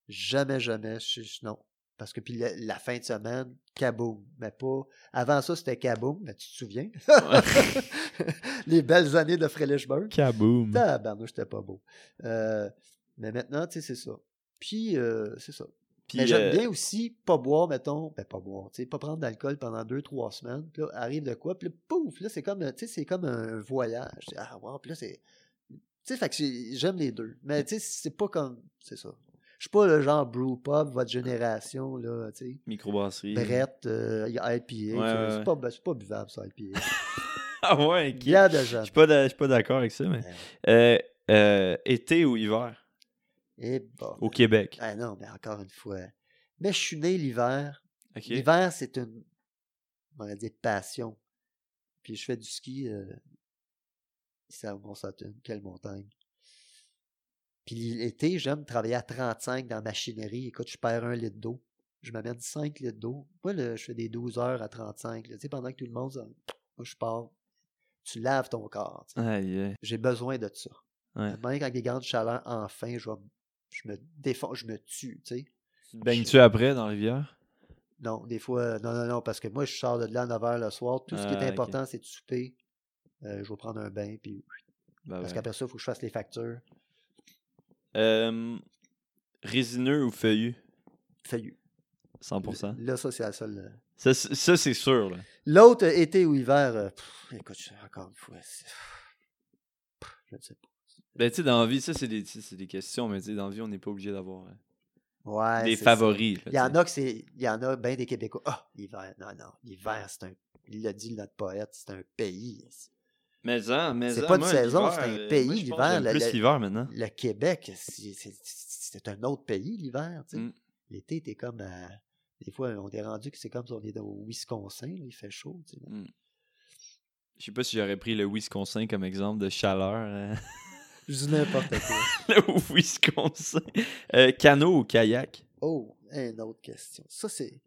S3: Jamais, jamais, je, je- non. Parce que puis la, la fin de semaine, kaboom. Mais pas. Avant ça, c'était kaboom, mais tu te souviens? Les belles années de Frelichburg.
S2: Kaboom.
S3: Tabarnouche, c'était pas beau. Euh, mais maintenant, tu sais, c'est ça. Puis, euh, c'est ça.
S2: Puis,
S3: Mais j'aime
S2: euh,
S3: bien aussi pas boire, mettons, ben pas boire, tu sais, pas prendre d'alcool pendant deux, trois semaines. Puis là, arrive de quoi, puis là, pouf, là, c'est comme, tu sais, c'est comme un voyage. Ah, wow, puis là, c'est. Tu sais, fait que j'ai- j'aime les deux. Mais tu sais, c'est pas comme. C'est ça. Je suis pas le genre brew pub, votre génération, là, tu sais.
S2: Microbrasserie.
S3: Brett, euh, IPA,
S2: Ouais,
S3: c'est
S2: ouais.
S3: pas, ben, pas buvable, ça, IPA.
S2: Ah ouais, ok.
S3: Bière de
S2: Je
S3: jeune.
S2: suis pas d'a- je suis pas d'accord avec ça, mais. Euh, euh, été ou hiver?
S3: Et bon.
S2: au Québec.
S3: Ah non, mais encore une fois. Mais je suis né l'hiver. L'hiver, c'est une, on va dire, passion. Puis je fais du ski euh, ici à Mont-Saturne, quelle montagne. Puis l'été, j'aime travailler à 35 dans la machinerie. Écoute, je perds un litre d'eau. Je m'amène 5 litres d'eau. Moi, là, je fais des 12 heures à 35. là. Tu sais, pendant que tout le monde, ça- moi, je pars. Tu laves ton corps. tu sais. J'ai besoin de ça.
S2: Ouais.
S3: Même quand des grandes chaleurs, enfin, je, vais, je me défends, je me tue, tu sais.
S2: Baignes-tu après dans la rivière?
S3: Non, des fois, non, non, non, parce que moi, je sors de là à 9 h le soir. Tout ce qui
S2: Ah,
S3: est
S2: ok.
S3: important, c'est de souper. Euh, je vais prendre un bain, puis
S2: Ben
S3: Parce qu'après ça, il faut que je fasse les factures.
S2: Euh, résineux ou feuillu
S3: Feuillu.
S2: 100%.
S3: Là, ça, c'est la seule. euh.
S2: Ça, c'est- ça, c'est sûr.
S3: L'autre, euh, été ou hiver, euh, pff, écoute, encore une fois, pff, je ne sais pas.
S2: Ben, tu sais, dans la vie, ça, c'est des, des questions, mais tu sais, dans la vie, on n'est pas obligé d'avoir euh,
S3: Ouais,
S2: des
S3: ça.
S2: favoris. là,
S3: Il y en a que c'est. Il y en a bien des Québécois. Ah, l'hiver. Non, non. L'hiver, c'est un. Il l'a dit, notre poète, c'est un pays.
S2: Mais en, mais
S3: C'est
S2: en,
S3: pas une
S2: moi,
S3: saison,
S2: l'hiver,
S3: c'est un
S2: euh,
S3: pays, l'hiver,
S2: plus l'hiver maintenant.
S3: Le Québec, c'est un autre pays, l'hiver. tu sais.
S2: Mm.
S3: L'été, t'es comme à. Des fois, on est rendu que c'est comme si on est au Wisconsin, il fait chaud. sais.
S2: Je sais pas si j'aurais pris le Wisconsin comme exemple de chaleur. euh,
S3: Je dis n'importe quoi.
S2: le Wisconsin. Euh, canot ou kayak?
S3: Oh, une autre question. Ça, c'est.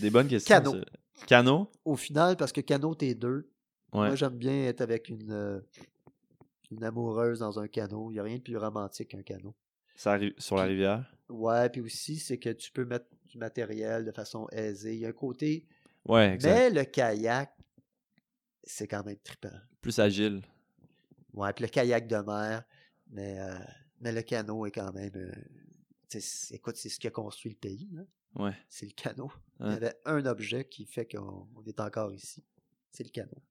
S2: Des bonnes questions.
S3: Canot.
S2: ça. Canot?
S3: Au final, parce que canot, t'es deux.
S2: Ouais.
S3: Moi, j'aime bien être avec une, euh, une amoureuse dans un canot. Il n'y a rien de plus romantique qu'un canot.
S2: Ça arrive sur la rivière?
S3: Ouais, puis aussi, c'est que tu peux mettre du matériel de façon aisée. Il y a un côté.
S2: Ouais, exact.
S3: Mais le kayak, c'est quand même trippant.
S2: Plus agile.
S3: Ouais, puis le kayak de mer, mais, euh, mais le canot est quand même. euh, écoute, c'est ce qui a construit le pays. hein.
S2: Ouais.
S3: C'est le canot. Il y
S2: Ouais.
S3: avait un objet qui fait qu'on on est encore ici. C'est le canot.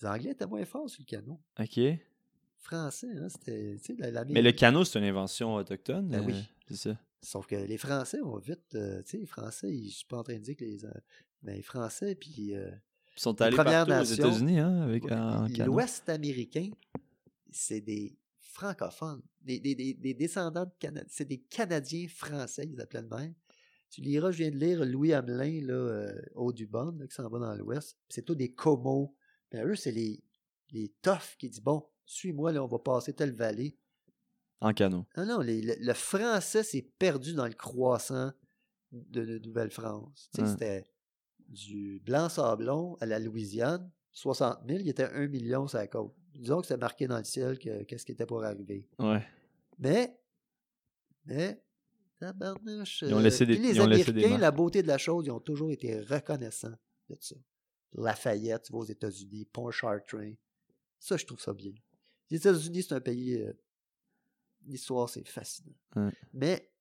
S3: Les Anglais étaient moins forts sur le canot.
S2: OK.
S3: Français, hein, c'était. la-
S2: Mais le canot, c'est une invention autochtone.
S3: Ben oui.
S2: euh, C'est ça?
S3: Sauf que les Français ont vite. euh, tu sais, les Français, ils- je suis pas en train de dire que les. euh, mais les Français, puis.
S2: Ils sont allés aux États-Unis hein, avec.
S3: L'Ouest américain, c'est des francophones, des, des- des- des descendants de Canadiens. C'est des Canadiens français, ils appelaient de même. Tu liras, je viens de lire Louis Hamelin, là, euh, Audubon, là, qui s'en va dans l'Ouest. C'est tous des comos. Mais eux, c'est les, les toughs qui disent Bon, suis-moi, là, on va passer telle vallée.
S2: En canot.
S3: Non, non, les- le, le français s'est perdu dans le croissant de, de Nouvelle-France. Tu sais,
S2: Ouais.
S3: C'était du Blanc-Sablon à la Louisiane, 60 000, il était 1 million sur la côte. Disons que c'était marqué dans le ciel que qu'est-ce qui était pour arriver.
S2: Ouais.
S3: Mais, mais, tabarnouche,
S2: Ils ont
S3: euh,
S2: laissé des-
S3: puis les
S2: ils ont laissé des
S3: Américains, la beauté de la chose, ils ont toujours été reconnaissants de ça. Lafayette, tu vas aux États-Unis, Pontchartrain. Ça, je trouve ça bien. Les États-Unis, c'est un pays. euh, L'histoire, c'est fascinant.
S2: Ouais.
S3: Mais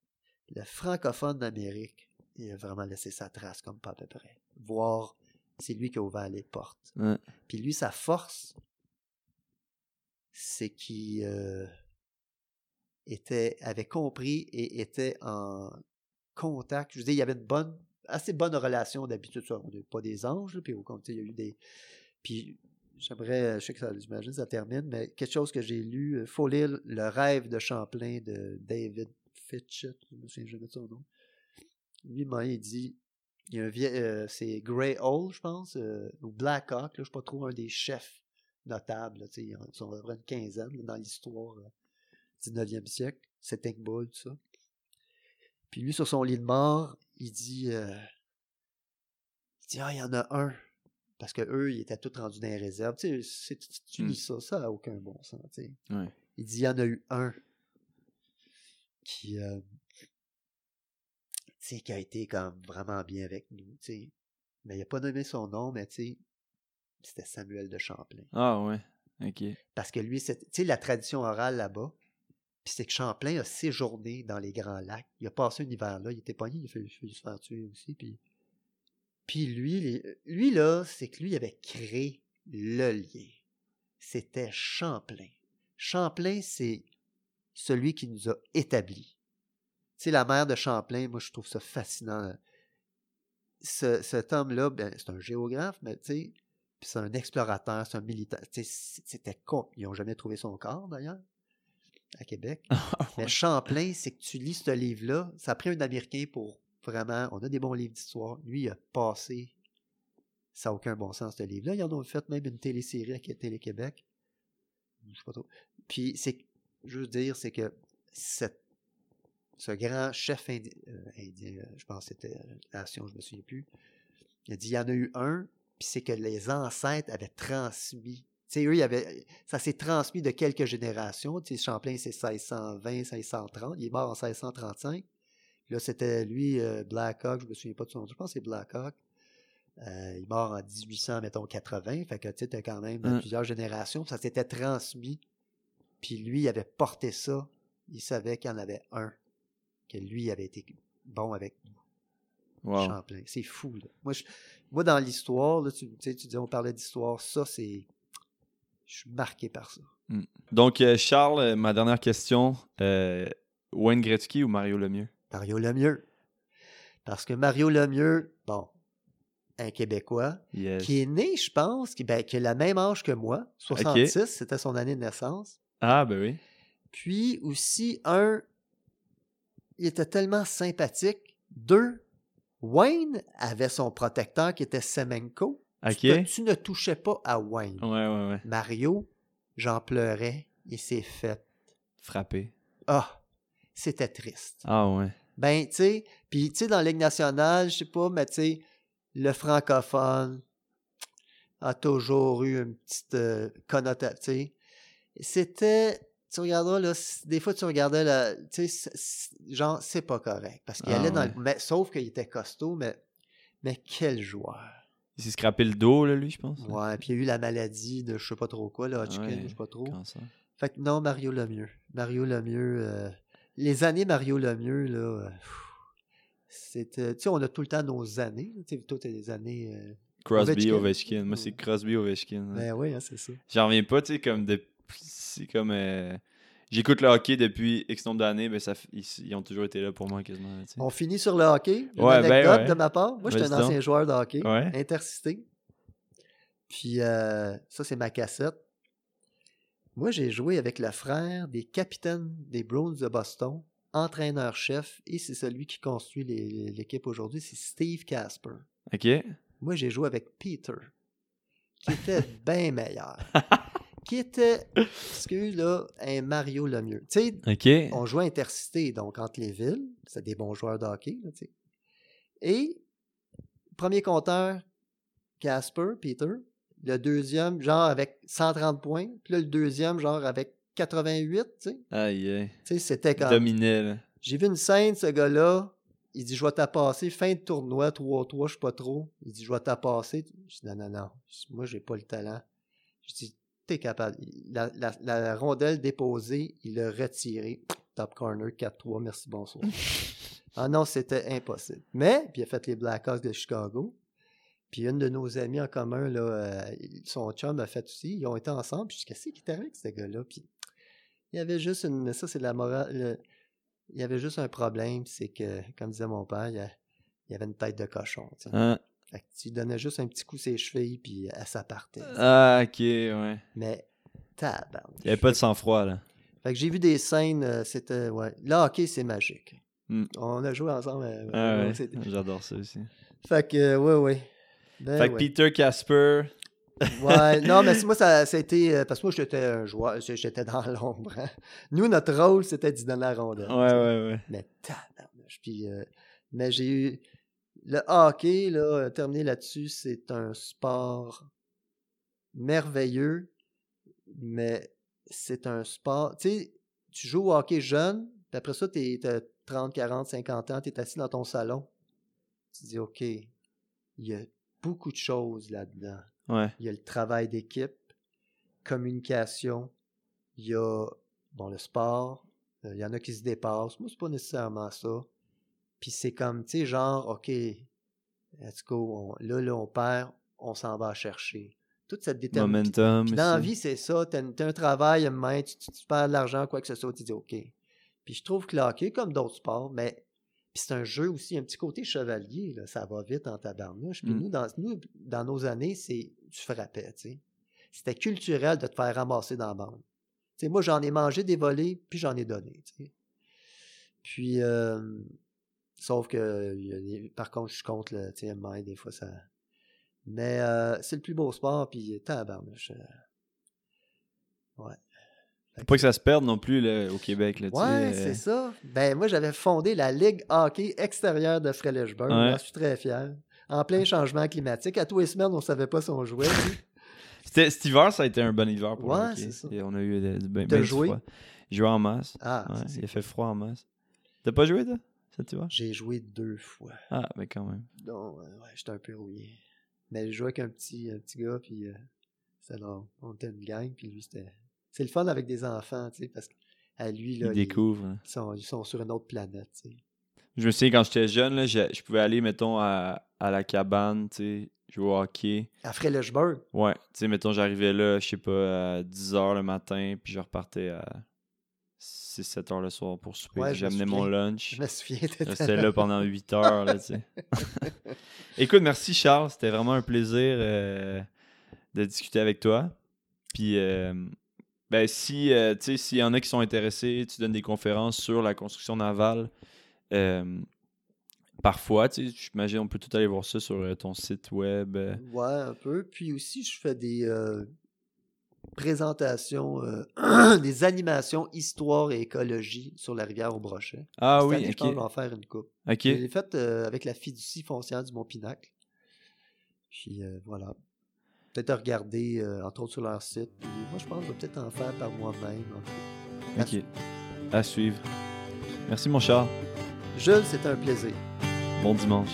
S3: le francophone d'Amérique, il a vraiment laissé sa trace comme pas à peu près. Voir, c'est lui qui a ouvert les portes.
S2: Ouais.
S3: Puis lui, sa force, c'est qu'il euh, était, avait compris et était en contact. Je veux dire, il y avait une bonne, assez bonne relation d'habitude. On n'est pas des anges, là, puis au contraire, il y a eu des. Puis j'aimerais, je sais que ça, j'imagine que ça termine, mais quelque chose que j'ai lu, il faut lire Le rêve de Champlain de David Fitchett, je me souviens jamais de son nom. Lui, il dit il y a un vieil, euh, c'est Grey Hall, je pense, euh, ou Black Hawk, là, je ne sais pas trop, un des chefs notables, là, ils sont à peu près une quinzaine là, dans l'histoire euh, 19e siècle, Sitting Bull, tout ça. Puis lui, sur son lit de mort, il dit, euh, il dit, ah, il y en a un. Parce que eux, ils étaient tous rendus dans les réserves. Tu sais, c'est- tu, tu
S2: Hmm.
S3: lis ça, ça n'a aucun bon sens, tu sais.
S2: Ouais.
S3: Il dit, il y en a eu un qui, tu sais, qui a été comme vraiment bien avec nous, tu sais. Mais il n'a pas nommé son nom, mais tu sais, c'était Samuel de Champlain.
S2: Ah ouais. OK.
S3: Parce que lui, tu sais, la tradition orale là-bas, puis c'est que Champlain a séjourné dans les Grands Lacs. Il a passé un hiver là, il était pogné, il a fallu, se faire tuer aussi. Puis, puis lui, les- lui, là, c'est que lui, il avait créé le lien. C'était Champlain. Champlain, c'est celui qui nous a établis. Tu sais, la mère de Champlain, moi, je trouve ça fascinant. Ce- cet homme-là, ben, c'est un géographe, mais tu sais, puis c'est un explorateur, c'est un militaire. C'était con. Ils n'ont jamais trouvé son corps, d'ailleurs, à Québec. Mais Champlain, c'est que tu lis ce livre-là, ça a pris un Américain pour vraiment. On a des bons livres d'histoire. Lui, il a passé. Ça n'a aucun bon sens, ce livre-là. Ils en ont fait même une télésérie à Télé-Québec. Je sais pas trop. Puis, c'est. Je veux dire, c'est que cette- ce grand chef euh, indien, euh, je pense que c'était euh, Nation, je me souviens plus. Il a dit il y en a eu un, puis c'est que les ancêtres avaient transmis. Tu sais, eux, ça s'est transmis de quelques générations. Tu sais, Champlain, c'est 1620, 1630. Il est mort en 1635. Là, c'était lui, euh, Black Hawk, je me souviens pas de son nom. Je pense que c'est Black Hawk. Euh, il est mort en 1800, mettons 80. Fait que tu sais, quand même
S2: Hein.
S3: plusieurs générations. Ça s'était transmis. Puis lui, il avait porté ça. Il savait qu'il y en avait un. Que lui avait été bon avec
S2: Wow.
S3: Champlain. C'est fou, là. Moi, je- moi dans l'histoire, là, tu, tu dis, on parlait d'histoire. Ça, c'est. Je suis marqué par ça.
S2: Donc, euh, Charles, euh, ma dernière question. euh, Wayne Gretzky ou Mario Lemieux?
S3: Mario Lemieux. Parce que Mario Lemieux, bon, un Québécois,
S2: Yes.
S3: qui est né, je pense, qui, ben, qui a le même âge que moi, 66, c'était son année de naissance.
S2: Ah, ben oui.
S3: Puis aussi, un, il était tellement sympathique. Deux, Wayne avait son protecteur qui était Semenko. Tu, ne touchais pas à Wayne.
S2: Ouais, ouais, ouais.
S3: Mario, j'en pleurais. Il s'est fait.
S2: Frappé.
S3: Ah, c'était triste.
S2: Ah, ouais.
S3: Ben, tu sais, puis tu sais, dans la Ligue nationale, je sais pas, mais tu sais, le francophone a toujours eu une petite euh, connotation. C'était, tu regarderas, là, des fois, tu regardais, la, tu sais, genre, c'est pas correct, parce qu'il
S2: Ah
S3: allait dans
S2: ouais.
S3: le... Mais, sauf qu'il était costaud, mais, mais quel joueur.
S2: Il s'est scrappé le dos, là, lui, je pense.
S3: Ouais, puis il y a eu la maladie de je sais pas trop quoi, là, Hodgkin,
S2: Ouais,
S3: je sais pas trop.
S2: Cancer.
S3: Fait que non, Mario Lemieux. Mario Lemieux. euh, les années Mario Lemieux, là. euh, c'était. Tu sais, on a tout le temps nos années. Tu sais, toi, t'as des années. euh,
S2: Crosby,
S3: Ovechkin.
S2: Ovechkin. Moi, c'est Crosby, Ovechkin. ouais.
S3: Ben oui, hein, c'est ça.
S2: J'en reviens pas, tu sais, comme de... C'est comme... euh, J'écoute le hockey depuis X nombre d'années, mais ça... ils, ils ont toujours été là pour moi, quasiment. tu sais.
S3: On finit sur le hockey. Une
S2: Ouais, ben
S3: anecdote
S2: ouais.
S3: de ma part. Moi, j'étais un
S2: donc.
S3: ancien joueur de hockey,
S2: Ouais.
S3: intercité. Puis euh, ça, c'est ma cassette. Moi, j'ai joué avec le frère des capitaines des Browns de Boston, entraîneur-chef, et c'est celui qui construit l'équipe aujourd'hui, c'est Steve Casper.
S2: OK?
S3: Moi, j'ai joué avec Peter, qui était bien meilleur. Qui était, excuse là, un Mario Lemieux. Tu sais, on jouait intercité, donc entre les villes. C'était des bons joueurs de hockey, là. Et, premier compteur, Casper, Peter. Le deuxième, genre avec 130 points. Puis là, le deuxième, genre avec 88, tu sais.
S2: Aïe, aïe.
S3: Tu sais, c'était comme...
S2: Dominait.
S3: J'ai vu une scène, ce gars-là. Il dit, je vais t'appasser. Fin de tournoi, 3-3, je sais pas trop. Il dit, je vais t'appasser. Je dis, non, non, non. Moi, j'ai pas le talent. Je dis, t'es capable. La, la- la rondelle déposée, il l'a retirée. Top corner, 4-3, merci, bonsoir. ah non, c'était impossible. Mais, puis il a fait les Blackhawks de Chicago. Puis une de nos amis en commun, là, euh, son chum a fait aussi. Ils ont été ensemble. Puis qu'est-ce qui était avec ce gars-là? Puis il y avait juste une. Ça, c'est la morale. le- il y avait juste un problème, c'est que, comme disait mon père, il y, a- il y avait une tête de cochon.
S2: Hein?
S3: Fait que tu donnais juste un petit coup ses chevilles, puis elle s'appartait.
S2: Ah, OK, ouais.
S3: Mais, tabarnak.
S2: Il n'y avait pas de sang-froid, là.
S3: Fait que j'ai vu des scènes, euh, c'était, ouais. Le hockey, c'est magique.
S2: Hmm.
S3: On a joué ensemble. euh,
S2: Ah,
S3: ouais,
S2: J'adore ça aussi.
S3: Fait que, euh, ouais, ouais. Ben,
S2: fait que
S3: ouais.
S2: Peter Casper...
S3: Ouais, non, mais moi, ça, ça a été. euh, parce que moi, j'étais un joueur, j'étais dans l'ombre. hein. Nous, notre rôle, c'était d'y donner la rondelle.
S2: Ouais, ouais, ouais.
S3: Mais tabarnouche. Puis, euh, mais j'ai eu. Le hockey, là, euh, terminé là-dessus, c'est un sport merveilleux, mais c'est un sport. Tu sais, tu joues au hockey jeune, puis après ça, tu as 30, 40, 50 ans, tu es assis dans ton salon. Tu dis, OK, il y a beaucoup de choses là-dedans.
S2: Ouais.
S3: Il y a le travail d'équipe, communication, il y a bon, le sport, euh, il y en a qui se dépassent. Moi, c'est pas nécessairement ça. Puis c'est comme, tu sais, genre, OK, let's go, on- là, là, on perd, on s'en va chercher. Toute cette détermination.
S2: Momentum.
S3: Puis dans la vie, c'est ça. Tu as, un travail, main, tu, tu- tu perds de l'argent, quoi que ce soit, tu dis OK. Puis je trouve que le hockey, comme d'autres sports, mais puis c'est un jeu aussi, un petit côté chevalier, là, ça va vite en tabarnouche. Puis
S2: Mm.
S3: nous, dans, nous, dans nos années, c'est tu frappais, tu sais. C'était culturel de te faire ramasser dans la bande. Tu sais, moi, j'en ai mangé des volets, puis j'en ai donné, tu sais. Puis, euh, sauf que, il y a des- par contre, je compte le, main, des fois, ça... Mais euh, c'est le plus beau sport, puis tabarnouche. euh, Ouais.
S2: Faut pas que ça se perde non plus là, au Québec. Là, tu sais,
S3: Ouais,
S2: euh,
S3: c'est ça. Ben, moi, j'avais fondé la Ligue hockey extérieure de Frelichburg.
S2: Ouais.
S3: J'en suis très fier. En plein changement climatique. À tous les semaines, on savait pas si on jouait.
S2: C'était- Cet hiver, ça a été un bon hiver pour
S3: Ouais,
S2: le hockey.
S3: c'est ça.
S2: Et on a eu de- du ben,
S3: T'as
S2: ben du
S3: joué?
S2: froid. J'ai joué en masse.
S3: Ah,
S2: Ouais, il a fait froid en masse. T'as pas joué, toi, cet hiver?
S3: J'ai joué deux fois.
S2: Ah, mais quand même.
S3: Donc, euh, ouais, j'étais un peu rouillé. Mais je jouais avec un petit, un petit gars, puis euh, c'était drôle. On était une gang, puis lui, c'était. C'est le fun avec des enfants, tu sais, parce qu'à lui, là,
S2: Ils découvrent. hein.
S3: ils, sont, ils sont sur une autre planète, tu sais.
S2: Je me souviens quand j'étais jeune, là, je, je pouvais aller, mettons, à, à la cabane, tu sais, jouer au hockey.
S3: À Frélechburg,
S2: Ouais, tu sais, mettons, j'arrivais là, je sais pas, à 10h le matin, puis je repartais à 6-7 heures le soir pour souper.
S3: Ouais,
S2: J'amenais mon lunch.
S3: je me souviens.
S2: Restais là pendant 8 heures, là. Écoute, merci Charles, c'était vraiment un plaisir euh, de discuter avec toi. Puis, euh, ben, si, euh, tu sais, s'il y en a qui sont intéressés, tu donnes des conférences sur la construction navale. euh, parfois, tu sais, j'imagine, on peut tout aller voir ça sur ton site web.
S3: Ouais, un peu. Puis aussi, je fais des présentations, euh, des animations histoire et écologie sur la rivière au Brochet.
S2: Ah
S3: Cette
S2: oui,
S3: année, je pense que je vais
S2: ok.
S3: en faire une coupe.
S2: Ok.
S3: Je l'ai faite euh, avec la fiducie foncière du Mont-Pinacle. Puis euh, voilà. Peut-être à regarder, entre autres, sur leur site. Puis moi, je pense que je vais peut-être en faire par moi-même. en. À
S2: Ok. À suivre. Merci, mon Charles.
S3: Jules, c'était un plaisir.
S2: Bon dimanche.